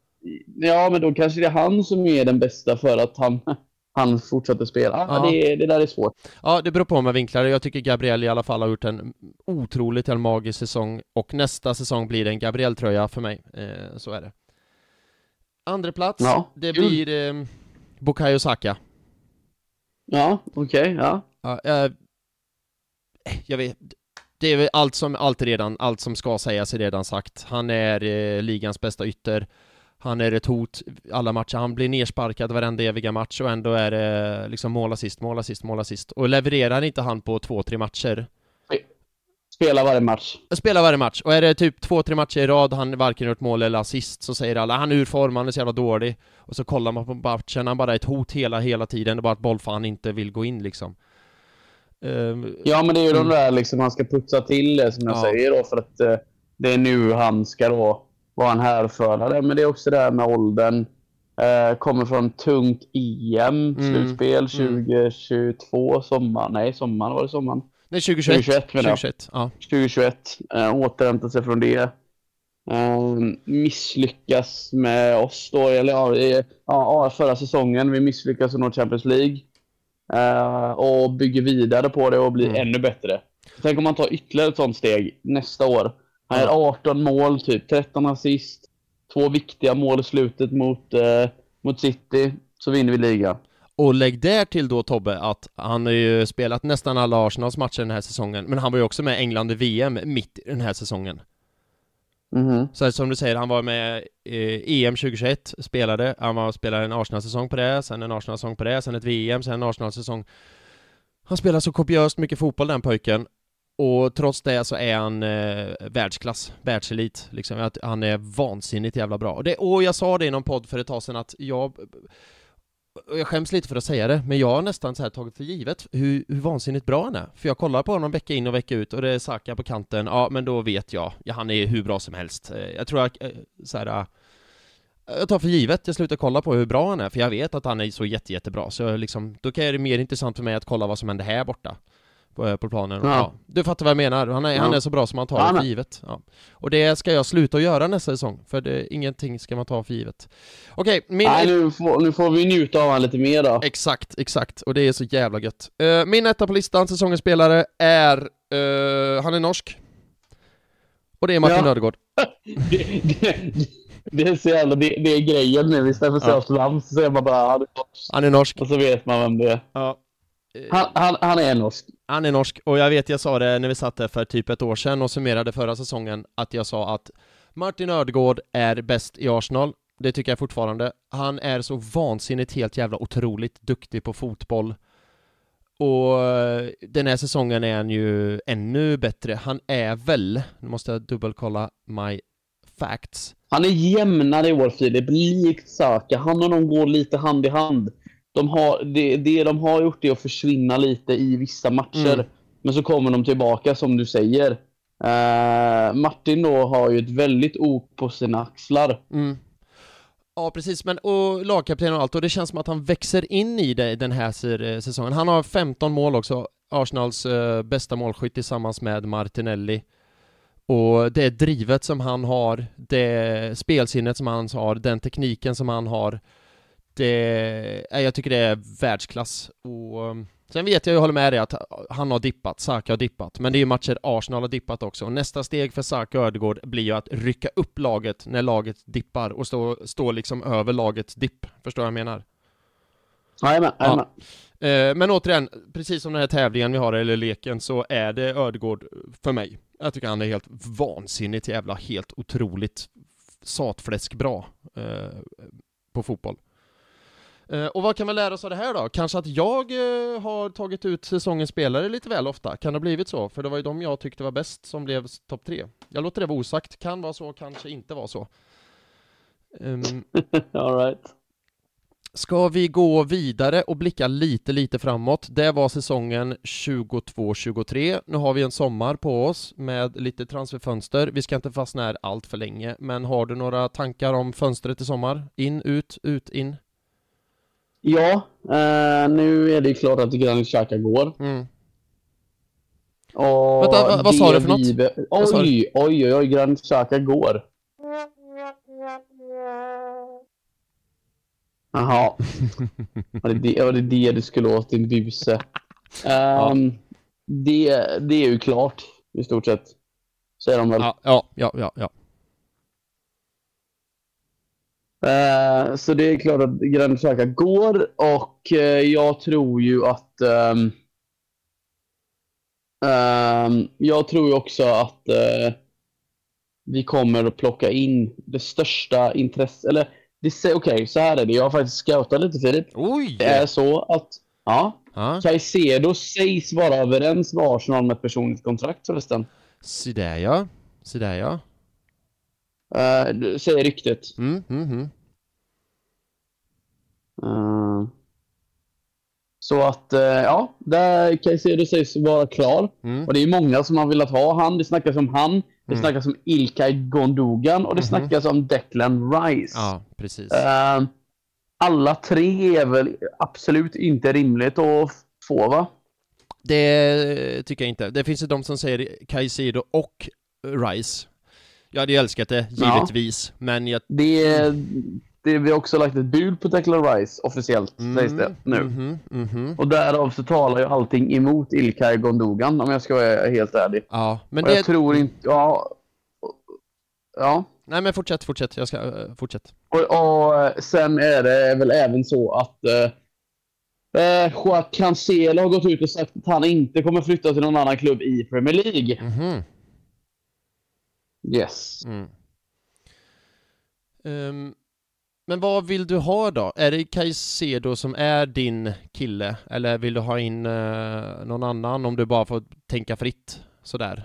ja, men då kanske det är han som är den bästa för att han han fortsätter spela. Ja. Det, det, där är svårt. Ja, det beror på med vinklar. Jag tycker Gabriel i alla fall har gjort en otroligt en magisk säsong och nästa säsong blir det en Gabriel-tröja för mig. Eh, så är det. Andra plats, ja. det blir eh, Bukayo Saka. Ja, okej, okay, ja. ja eh, jag vet, det är väl allt som, allt redan, allt som ska sägas är redan sagt. Han är eh, ligans bästa ytter. Han är ett hot alla matcher, han blir nersparkad varenda eviga match och ändå är det liksom mål assist, mål assist, mål assist. Och levererar inte han på två, tre matcher Spela varje match. Spela varje match, och är det typ två, tre matcher i rad han varken gjort mål eller assist så säger alla han är ur form, han är så jävla dålig. Och så kollar man på matchen, han bara är ett hot hela, hela tiden, det är bara att bollfan inte vill gå in liksom. Um, ja men det är ju mm. de där liksom, han ska putsa till det som jag ja. säger då för att uh, det är nu han ska då vara en härförare. Men det är också det här med åldern. Uh, kommer från tungt EM-slutspel mm. 2022, mm. sommar. Nej, sommaren var det sommaren. Nej, 2021. 2021, 2021, ja. 2021. Uh, återhämtat sig från det. Uh, misslyckas med oss då, eller ja, i, ja, förra säsongen. Vi misslyckas och når Champions League. Uh, och bygger vidare på det och blir mm. ännu bättre. Tänk om man tar ytterligare ett sånt steg nästa år. Han har 18 mål, typ 13 assist. Två viktiga mål i slutet mot, eh, mot City. Så vinner vi ligan. Och lägg där till då Tobbe att han har ju spelat nästan alla Arsenals matcher den här säsongen, men han var ju också med England i VM mitt i den här säsongen. Mm. Så som du säger, han var med i EM 2021, spelade, han var spelade en Arsenal-säsong på det, sen en Arsenal-säsong på det, sen ett VM, sen en Arsenal-säsong. Han spelar så kopiöst mycket fotboll den pojken, och trots det så är han eh, världsklass, världselit liksom. Att han är vansinnigt jävla bra. Och, det, och jag sa det i någon podd för ett tag sedan att jag jag skäms lite för att säga det, men jag har nästan så här tagit för givet hur, hur vansinnigt bra han är. För jag kollar på honom vecka in och vecka ut och det är Saka på kanten, ja men då vet jag, ja han är hur bra som helst. Eh, jag tror jag, eh, så här, eh, jag tar för givet, jag slutar kolla på hur bra han är, för jag vet att han är så jätte, jättebra, så liksom, då kan det mer intressant för mig att kolla vad som händer här borta på, eh, på planen. Ja. ja. Du fattar vad jag menar, han är, ja. han är så bra som man tar det för givet. Ja. Och det ska jag sluta att göra nästa säsong, för det, ingenting ska man ta för givet. Okej, min... Nej, nu får, nu får vi njuta av honom lite mer då. Exakt, exakt, och det är så jävla gött. Uh, min etta på listan, säsongens spelare, är... Uh, han är norsk. Och det är Martin ja. Ödegård. det, det, det, är så jävla, det, det är grejen nu, istället för att säga ja. så säger man bara han är norsk. Han är norsk. Och så vet man vem det är. Ja. Han, han, han, är norsk. Han är norsk, och jag vet jag sa det när vi satt där för typ ett år sedan och summerade förra säsongen, att jag sa att Martin Ödegård är bäst i Arsenal, det tycker jag fortfarande. Han är så vansinnigt helt jävla otroligt duktig på fotboll. och eh, den här säsongen är han ju ännu bättre. Han är väl, nu måste jag dubbelkolla my facts. Han är jämnare i år Filip, likt Saka. Han och de går lite hand i hand. De har, det, det de har gjort är att försvinna lite i vissa matcher. Mm. Men så kommer de tillbaka som du säger. Uh, Martin då har ju ett väldigt ok på sina axlar. Mm. Ja, precis, men och lagkapten och allt, och det känns som att han växer in i det den här eh, säsongen. Han har 15 mål också, Arsenals uh, bästa målskytt tillsammans med Martinelli. Och det drivet som han har, det spelsinnet som han har, den tekniken som han har, det, jag tycker det är världsklass. Och um, Sen vet jag, jag håller med dig att han har dippat, Saka har dippat, men det är ju matcher Arsenal har dippat också. Och nästa steg för Saka och Ödegård blir ju att rycka upp laget när laget dippar och stå, stå liksom över lagets dipp. Förstår jag vad jag menar? Jajamän, jajamän. Ja. Eh, men återigen, precis som den här tävlingen vi har, eller leken, så är det Ödegård för mig. Jag tycker han är helt vansinnigt jävla, helt otroligt satfläsk bra eh, på fotboll. Eh, och vad kan vi lära oss av det här då? Kanske att jag eh, har tagit ut säsongens spelare lite väl ofta? Kan det ha blivit så? För det var ju de jag tyckte var bäst som blev topp tre. Jag låter det vara osagt. Kan vara så, kanske inte vara så. Um, All right. Ska vi gå vidare och blicka lite, lite framåt? Det var säsongen 22-23. Nu har vi en sommar på oss med lite transferfönster. Vi ska inte fastna här allt för länge, men har du några tankar om fönstret i sommar? In, ut, ut, in? Ja, eh, nu är det klart att Granit Xhaka går. Mm. Och Vänta, vad sa du för något? Be... Oj, oj, oj, oj, Granit Xhaka går. Jaha. var, det det, var det det du skulle åt, din buse? Um, ja. Ehm, det, det är ju klart, i stort sett. Säger de väl? Ja, ja, ja, ja. Uh, så det är klart att Granit Xhaka går och uh, jag tror ju att um, uh, jag tror ju också att eh, vi kommer att plocka in det största intresset, eller okej, okay, så här är det. Jag har faktiskt scoutat lite Filip. Oj! Det är så att, ja, ah. Caicedo sägs vara överens med Arsenal med ett personligt kontrakt förresten. Så där ja, så där ja. Uh, säger ryktet. Mm, mm, mm. Uh, så att, uh, ja, där Caicedo sägs vara klar. Mm. Och det är många som har velat ha han. Det snackas om han. Det mm. snackas om Ilkay Gondogan och det mm snackas om Declan Rice. Ja, precis. Uh, alla tre är väl absolut inte rimligt att få, va? Det tycker jag inte. Det finns ju de som säger Caicedo och Rice. Jag hade ju älskat det, givetvis, ja. men jag... Det, det, vi har också lagt ett bud på Declan Rice officiellt, mm, sägs det nu. Mm, mm, och därav så talar ju allting emot Ilkay Gondogan, om jag ska vara helt ärlig. Ja, men och det... jag tror inte... Ja... Ja. Nej men fortsätt, fortsätt. Jag ska... Uh, fortsätt. Och, och, sen är det väl även så att... Uh, Eh, Joao Cancelo har gått ut och sagt att han inte kommer flytta till någon annan klubb i Premier League. Mm -hmm. Yes. Mm. Um, men vad vill du ha då? Är det Caicedo som är din kille? Eller vill du ha in uh, någon annan om du bara får tänka fritt sådär?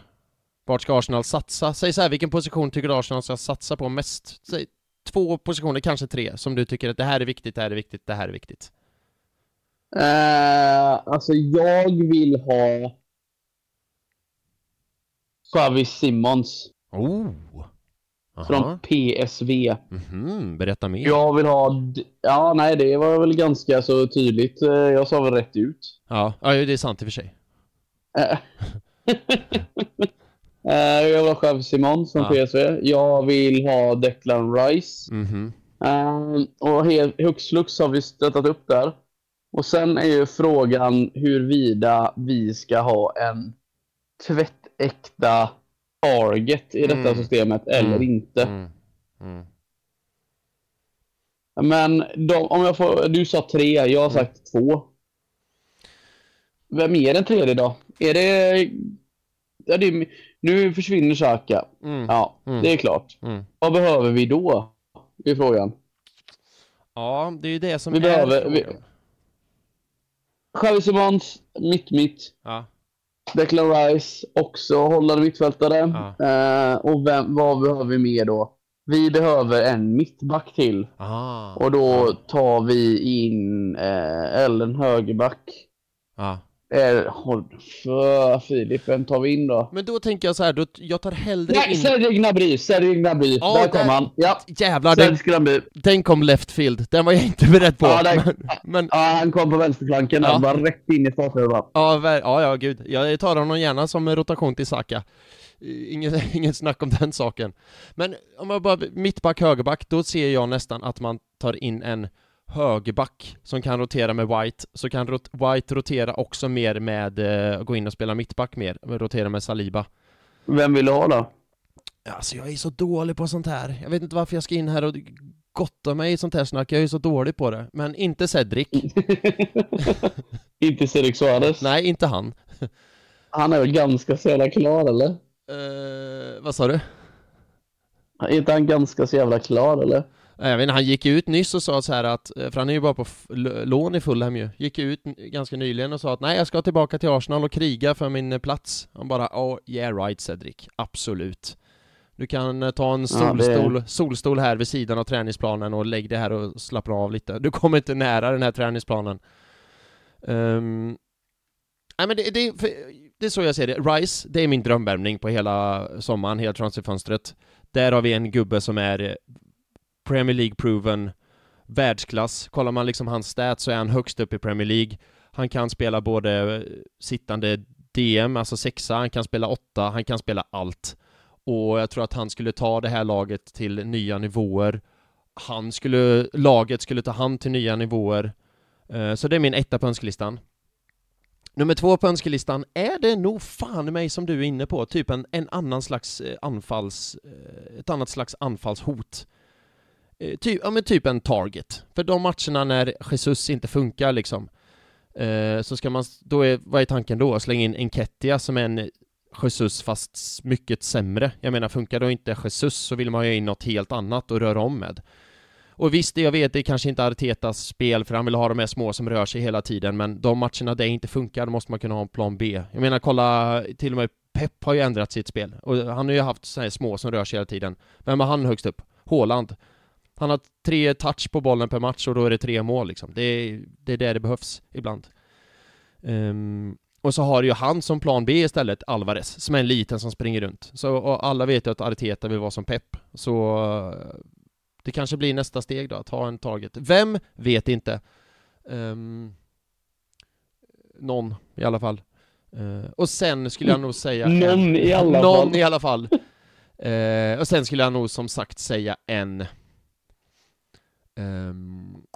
Vart ska Arsenal satsa? Säg så här, vilken position tycker du Arsenal ska satsa på mest? Säg två positioner, kanske tre, som du tycker att det här är viktigt, det här är viktigt, det här är viktigt. Uh, alltså jag vill ha Travis Simmons. Oh! Aha. Från PSV. Mm, berätta mer. Jag vill ha... Ja, nej, det var väl ganska så tydligt. Eh, jag sa väl rätt ut. Ja, ja det är sant i och för sig. Eh, jag vill ha Javi Simon från ja. PSV. Jag vill ha Declan Rice. Mm -hmm. uh, och hux flux har vi stöttat upp där. Och sen är ju frågan huruvida vi ska ha en tvättäkta target i detta mm. systemet eller mm. inte. Mm. mm. Men de, om jag får, du sa tre, jag har mm. sagt två. Vem är den tredje då? Är det... Ja, det nu försvinner Xhaka. Mm. Ja, det är klart. Vad behöver vi då? Det är frågan. Ja, det är ju det som vi är behöver, frågan. Javi Simons, mitt-mitt. Ja. Declan Rice, också hållande mittfältare. Ja. Eh, och vem, vad behöver vi mer då? Vi behöver en mittback till. Aha. Och då tar vi in eh, Ellen högerback. Ja. Eh, håll för Filip, vem tar vi in då? Men då tänker jag så här, då, jag tar hellre Nej, in... Sergej Gnabry, Sergej Gnabry. Ja, där kom han. Ja. Jävlar, den, den kom left field. Den var jag inte beredd på. Ja, den, men, men... ja han kom på vänsterflanken ja. bara rätt in i startelvan. Ja, ja, ja, gud. Jag tar honom gärna som rotation till Saka. Inget, inget snack om den saken. Men om jag bara mittback, högerback, då ser jag nästan att man tar in en högerback som kan rotera med White, så kan rot White rotera också mer med, uh, gå in och spela mittback mer, rotera med Saliba. Vem vill du ha då? Alltså jag är så dålig på sånt här. Jag vet inte varför jag ska in här och gotta mig i sånt här snack, jag är så dålig på det. Men inte Cedric. inte Cedric Suarez? Nej, inte han. han är väl ganska så jävla klar eller? Uh, vad sa du? Är inte han ganska så jävla klar eller? Jag vet inte, han gick ut nyss och sa så här att, eh, för han är ju bara på lån i Fulham ju, gick ut ganska nyligen och sa att nej jag ska tillbaka till Arsenal och kriga för min eh, plats. Han bara, oh yeah right Cedric, absolut. Du kan eh, ta en solstol, ja, det... solstol här vid sidan av träningsplanen och lägg dig här och slappna av lite. Du kommer inte nära den här träningsplanen. Um... Nej men det, det, det är så jag ser det. Rice, det är min drömvärmning på hela sommaren, hela transferfönstret. Där har vi en gubbe som är Premier League-proven världsklass. Kollar man liksom hans stats så är han högst upp i Premier League. Han kan spela både eh, sittande DM, alltså sexa, han kan spela åtta, han kan spela allt. Och jag tror att han skulle ta det här laget till nya nivåer. Han skulle, laget skulle ta han till nya nivåer. Eh, så det är min etta på önskelistan. Nummer två på önskelistan är det nog fan mig som du är inne på, typ en, en annan slags eh, anfalls... Ett annat slags anfallshot. Eh, typ, ja men typ en target. För de matcherna när Jesus inte funkar liksom, eh, så ska man, då är, vad är tanken då? Slänga in Enketia som är en Jesus fast mycket sämre. Jag menar, funkar då inte Jesus så vill man ju in något helt annat och röra om med. Och visst, jag vet, det är kanske inte Artetas spel, för han vill ha de här små som rör sig hela tiden, men de matcherna där det inte funkar, då måste man kunna ha en plan B. Jag menar, kolla, till och med Pep har ju ändrat sitt spel, och han har ju haft så här små som rör sig hela tiden. Vem har han högst upp? Håland. Han har tre touch på bollen per match och då är det tre mål liksom. Det är det, är det, det behövs ibland. Um, och så har ju han som plan B istället, Alvarez, som är en liten som springer runt. Så och alla vet ju att Arteta vill vara som Pep. Så det kanske blir nästa steg då, att ha en target. Vem? Vet inte. Um, någon i alla fall. Uh, och sen skulle jag nog säga... Någon i alla någon fall. Någon i alla fall. Uh, och sen skulle jag nog som sagt säga en Um,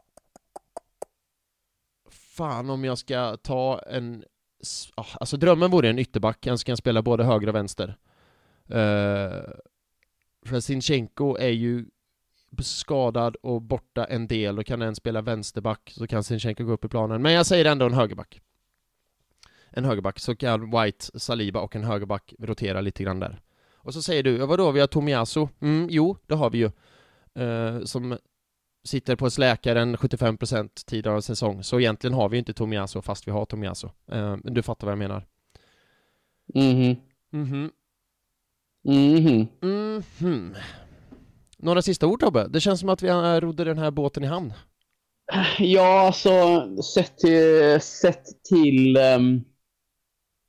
fan om jag ska ta en... Ah, alltså drömmen vore en ytterback, en som kan spela både höger och vänster. Eh, uh, för Sinchenko är ju skadad och borta en del och kan en spela vänsterback så kan Sinchenko gå upp i planen. Men jag säger ändå en högerback. En högerback, så kan White, Saliba och en högerback rotera lite grann där. Och så säger du, vadå, vi har Tomiasu? Mm, jo, det har vi ju. Uh, som sitter på släkaren 75% tid av säsong, så egentligen har vi inte Tomiasso fast vi har Tomiasso. Uh, du fattar vad jag menar. Mhm. Mhm. Mhm. Mhm. Några sista ord Tobbe? Det känns som att vi rodde den här båten i hamn. Ja, alltså sett till, sett till um,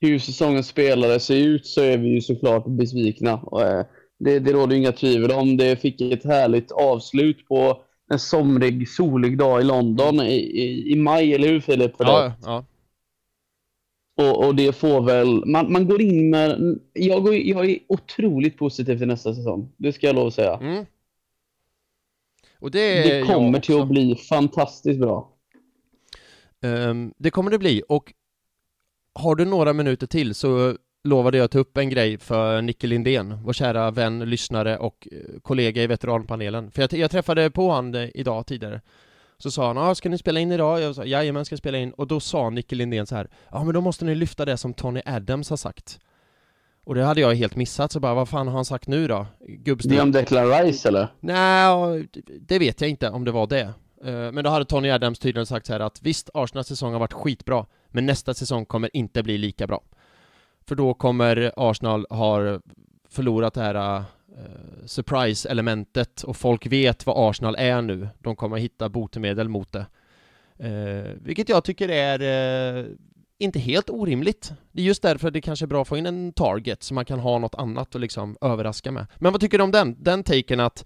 hur säsongen spelade ser ut så är vi ju såklart besvikna. Uh, det, det råder inga tvivel om. Det fick ett härligt avslut på en somrig, solig dag i London i, i, i maj, eller hur Filip? Ja, ja. Och, och det får väl... Man, man går in med... Jag, går, jag är otroligt positiv till nästa säsong. Det ska jag lov att säga. Mm. Och det, det kommer till att bli fantastiskt bra. Um, det kommer det bli. Och har du några minuter till så lovade jag ta upp en grej för Nicke Lindén, vår kära vän, lyssnare och eh, kollega i veteranpanelen. För jag, jag träffade på han eh, idag tidigare. Så sa han ah, 'Ska ni spela in idag?' Jag sa 'Jajamän, ska spela in' Och då sa Nicke Lindén så här 'Ja men då måste ni lyfta det som Tony Adams har sagt' Och det hade jag helt missat, så bara vad fan har han sagt nu då? Gubbstil. Det är om Declan Rice eller? Nej, det vet jag inte om det var det Eh, men då hade Tony Adams tydligen sagt så här att visst, Arsenals säsong har varit skitbra, men nästa säsong kommer inte bli lika bra. För då kommer Arsenal ha förlorat det här uh, surprise-elementet och folk vet vad Arsenal är nu. De kommer hitta botemedel mot det. Uh, vilket jag tycker är uh, inte helt orimligt. Det är just därför det kanske är bra att få in en target så man kan ha något annat att liksom överraska med. Men vad tycker du om den? Den taken att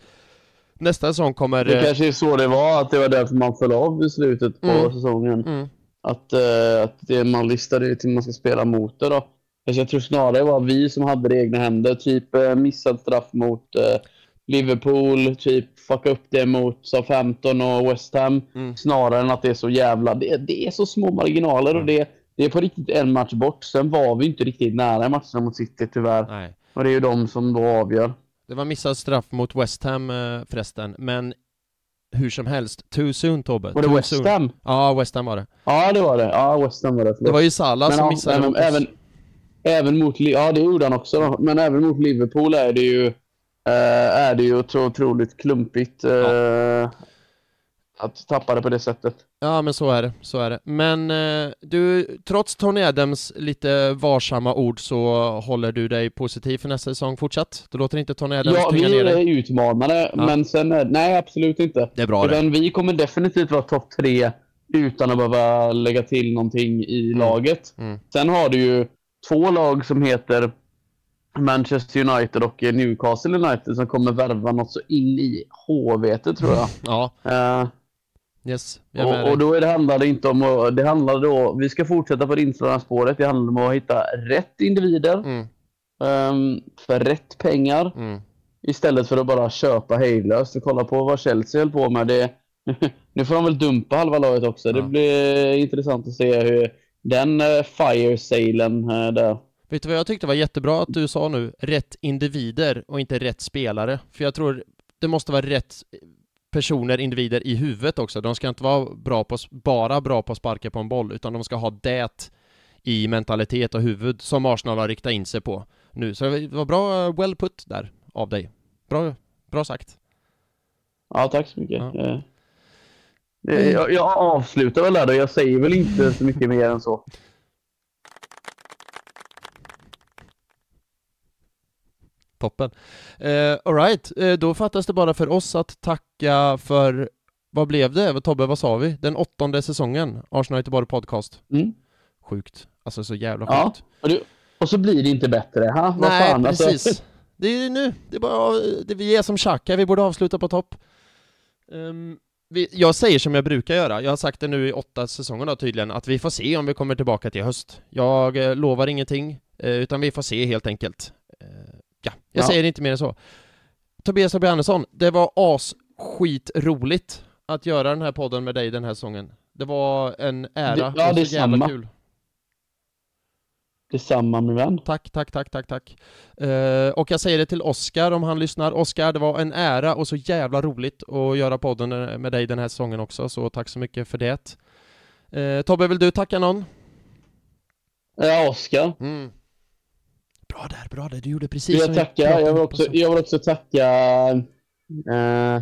nästa säsong kommer... Det kanske är så det var, att det var därför man föll av i slutet på mm. säsongen. Mm. Att, uh, att det man listade till man ska spela mot det då. Jag tror snarare det var vi som hade det i egna händer. Typ uh, missad straff mot uh, Liverpool, typ fucka upp det mot Southampton och West Ham. Mm. Snarare än att det är så jävla... Det, det är så små marginaler mm. och det, det är på riktigt en match bort. Sen var vi inte riktigt nära matcherna mot City tyvärr. Nej. Och det är ju de som då avgör. Det var missad straff mot West Ham förresten, men hur som helst, too soon Tobbe. Var det too West soon. Ham? Ja, West Ham var det. Ja, det var det. Ja, West Ham var det. Förlåt. Det var ju Salah men, som missade även, även, även mot... Ja, det gjorde han också. Men även mot Liverpool är det ju... Uh, är det ju otroligt klumpigt. Ja att tappa det på det sättet. Ja, men så är det, så är det. Men eh, du, trots Tony Adams lite varsamma ord så håller du dig positiv för nästa säsong fortsatt? Du låter inte Tony Adams Ja, vi ner är utmanare, ja. men sen, nej absolut inte. Det är bra Utan det. vi kommer definitivt vara topp tre utan att behöva lägga till någonting i mm. laget. Mm. Sen har du ju två lag som heter Manchester United och Newcastle United som kommer värva något så in i HVT tror jag. ja. Uh, Yes, och, och, då är det, handlar det inte om det handlar då, vi ska fortsätta på det inslagna spåret, det handlar om att hitta rätt individer mm. um, för rätt pengar mm. istället för att bara köpa hejdlöst och kolla på vad Chelsea höll på med. Det, nu får de väl dumpa halva laget också. Ja. Det blir intressant att se hur den uh, fire sailen uh, där. Vet du vad jag tyckte var jättebra att du sa nu? Rätt individer och inte rätt spelare. För jag tror det måste vara rätt personer, individer i huvudet också. De ska inte vara bra på, bara bra på att sparka på en boll, utan de ska ha det i mentalitet och huvud som Arsenal har riktat in sig på nu. Så det var bra, well put där av dig. Bra, bra sagt. Ja, tack så mycket. Ja. Jag, jag avslutar väl där då. Jag säger väl inte så mycket mer än så. Toppen. Eh, Alright, eh, då fattas det bara för oss att tacka för, vad blev det? Tobbe, vad sa vi? Den åttonde säsongen, Arsenal Göteborg Podcast. Mm. Sjukt. Alltså så jävla sjukt. Ja, och, du, och så blir det inte bättre, ha? Vad Nej, fan, alltså. precis. Alltså. Det är nu, det är bara, det, vi är som Xhaka, vi borde avsluta på topp. Um, vi, jag säger som jag brukar göra, jag har sagt det nu i åtta säsonger då tydligen, att vi får se om vi kommer tillbaka till höst. Jag eh, lovar ingenting, eh, utan vi får se helt enkelt. Eh, Ja, jag ja. säger inte mer än så. Tobias Tobbe Andersson, det var asskitroligt att göra den här podden med dig den här säsongen. Det var en ära, det, ja, det är så jävla samma. kul. Detsamma min vän. Tack, tack, tack, tack, tack. Uh, och jag säger det till Oskar om han lyssnar. Oskar, det var en ära och så jävla roligt att göra podden med dig den här säsongen också, så tack så mycket för det. Uh, Tobbe, vill du tacka någon? Ja, Oskar. Mm. Bra där, bra där. Du gjorde precis jag som tackar, jag, jag vill också, jag vill också tacka... Eh,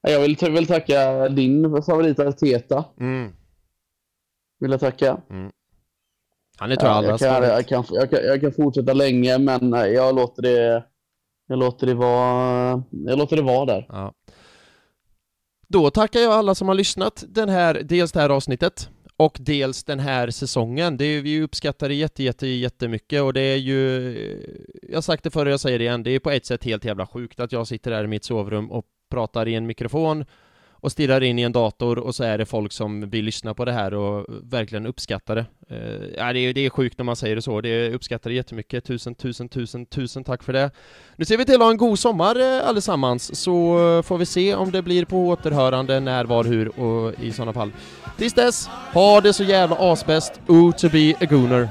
jag vill, vill tacka din favorit Arteta. Mm. Vill jag tacka. Mm. Han är tror jag, jag, kan, jag, kan, jag, kan, jag kan fortsätta länge, men jag låter det... Jag låter det vara... Jag låter det vara där. Ja. Då tackar jag alla som har lyssnat den här, dels det här avsnittet och dels den här säsongen. Det är, vi uppskattar det jätte, jätte, jättemycket och det är ju, jag har sagt det förr och jag säger det igen, det är på ett sätt helt jävla sjukt att jag sitter här i mitt sovrum och pratar i en mikrofon och stirrar in i en dator och så är det folk som vill lyssna på det här och verkligen uppskattar det. Uh, ja, det är, det är sjukt när man säger det så, det uppskattar det jättemycket. Tusen, tusen, tusen, tusen tack för det. Nu ser vi till att ha en god sommar eh, allesammans, så eh, får vi se om det blir på återhörande, när, var, hur och i sådana fall. Tills dess, ha det så jävla asbäst, o to be a gooner.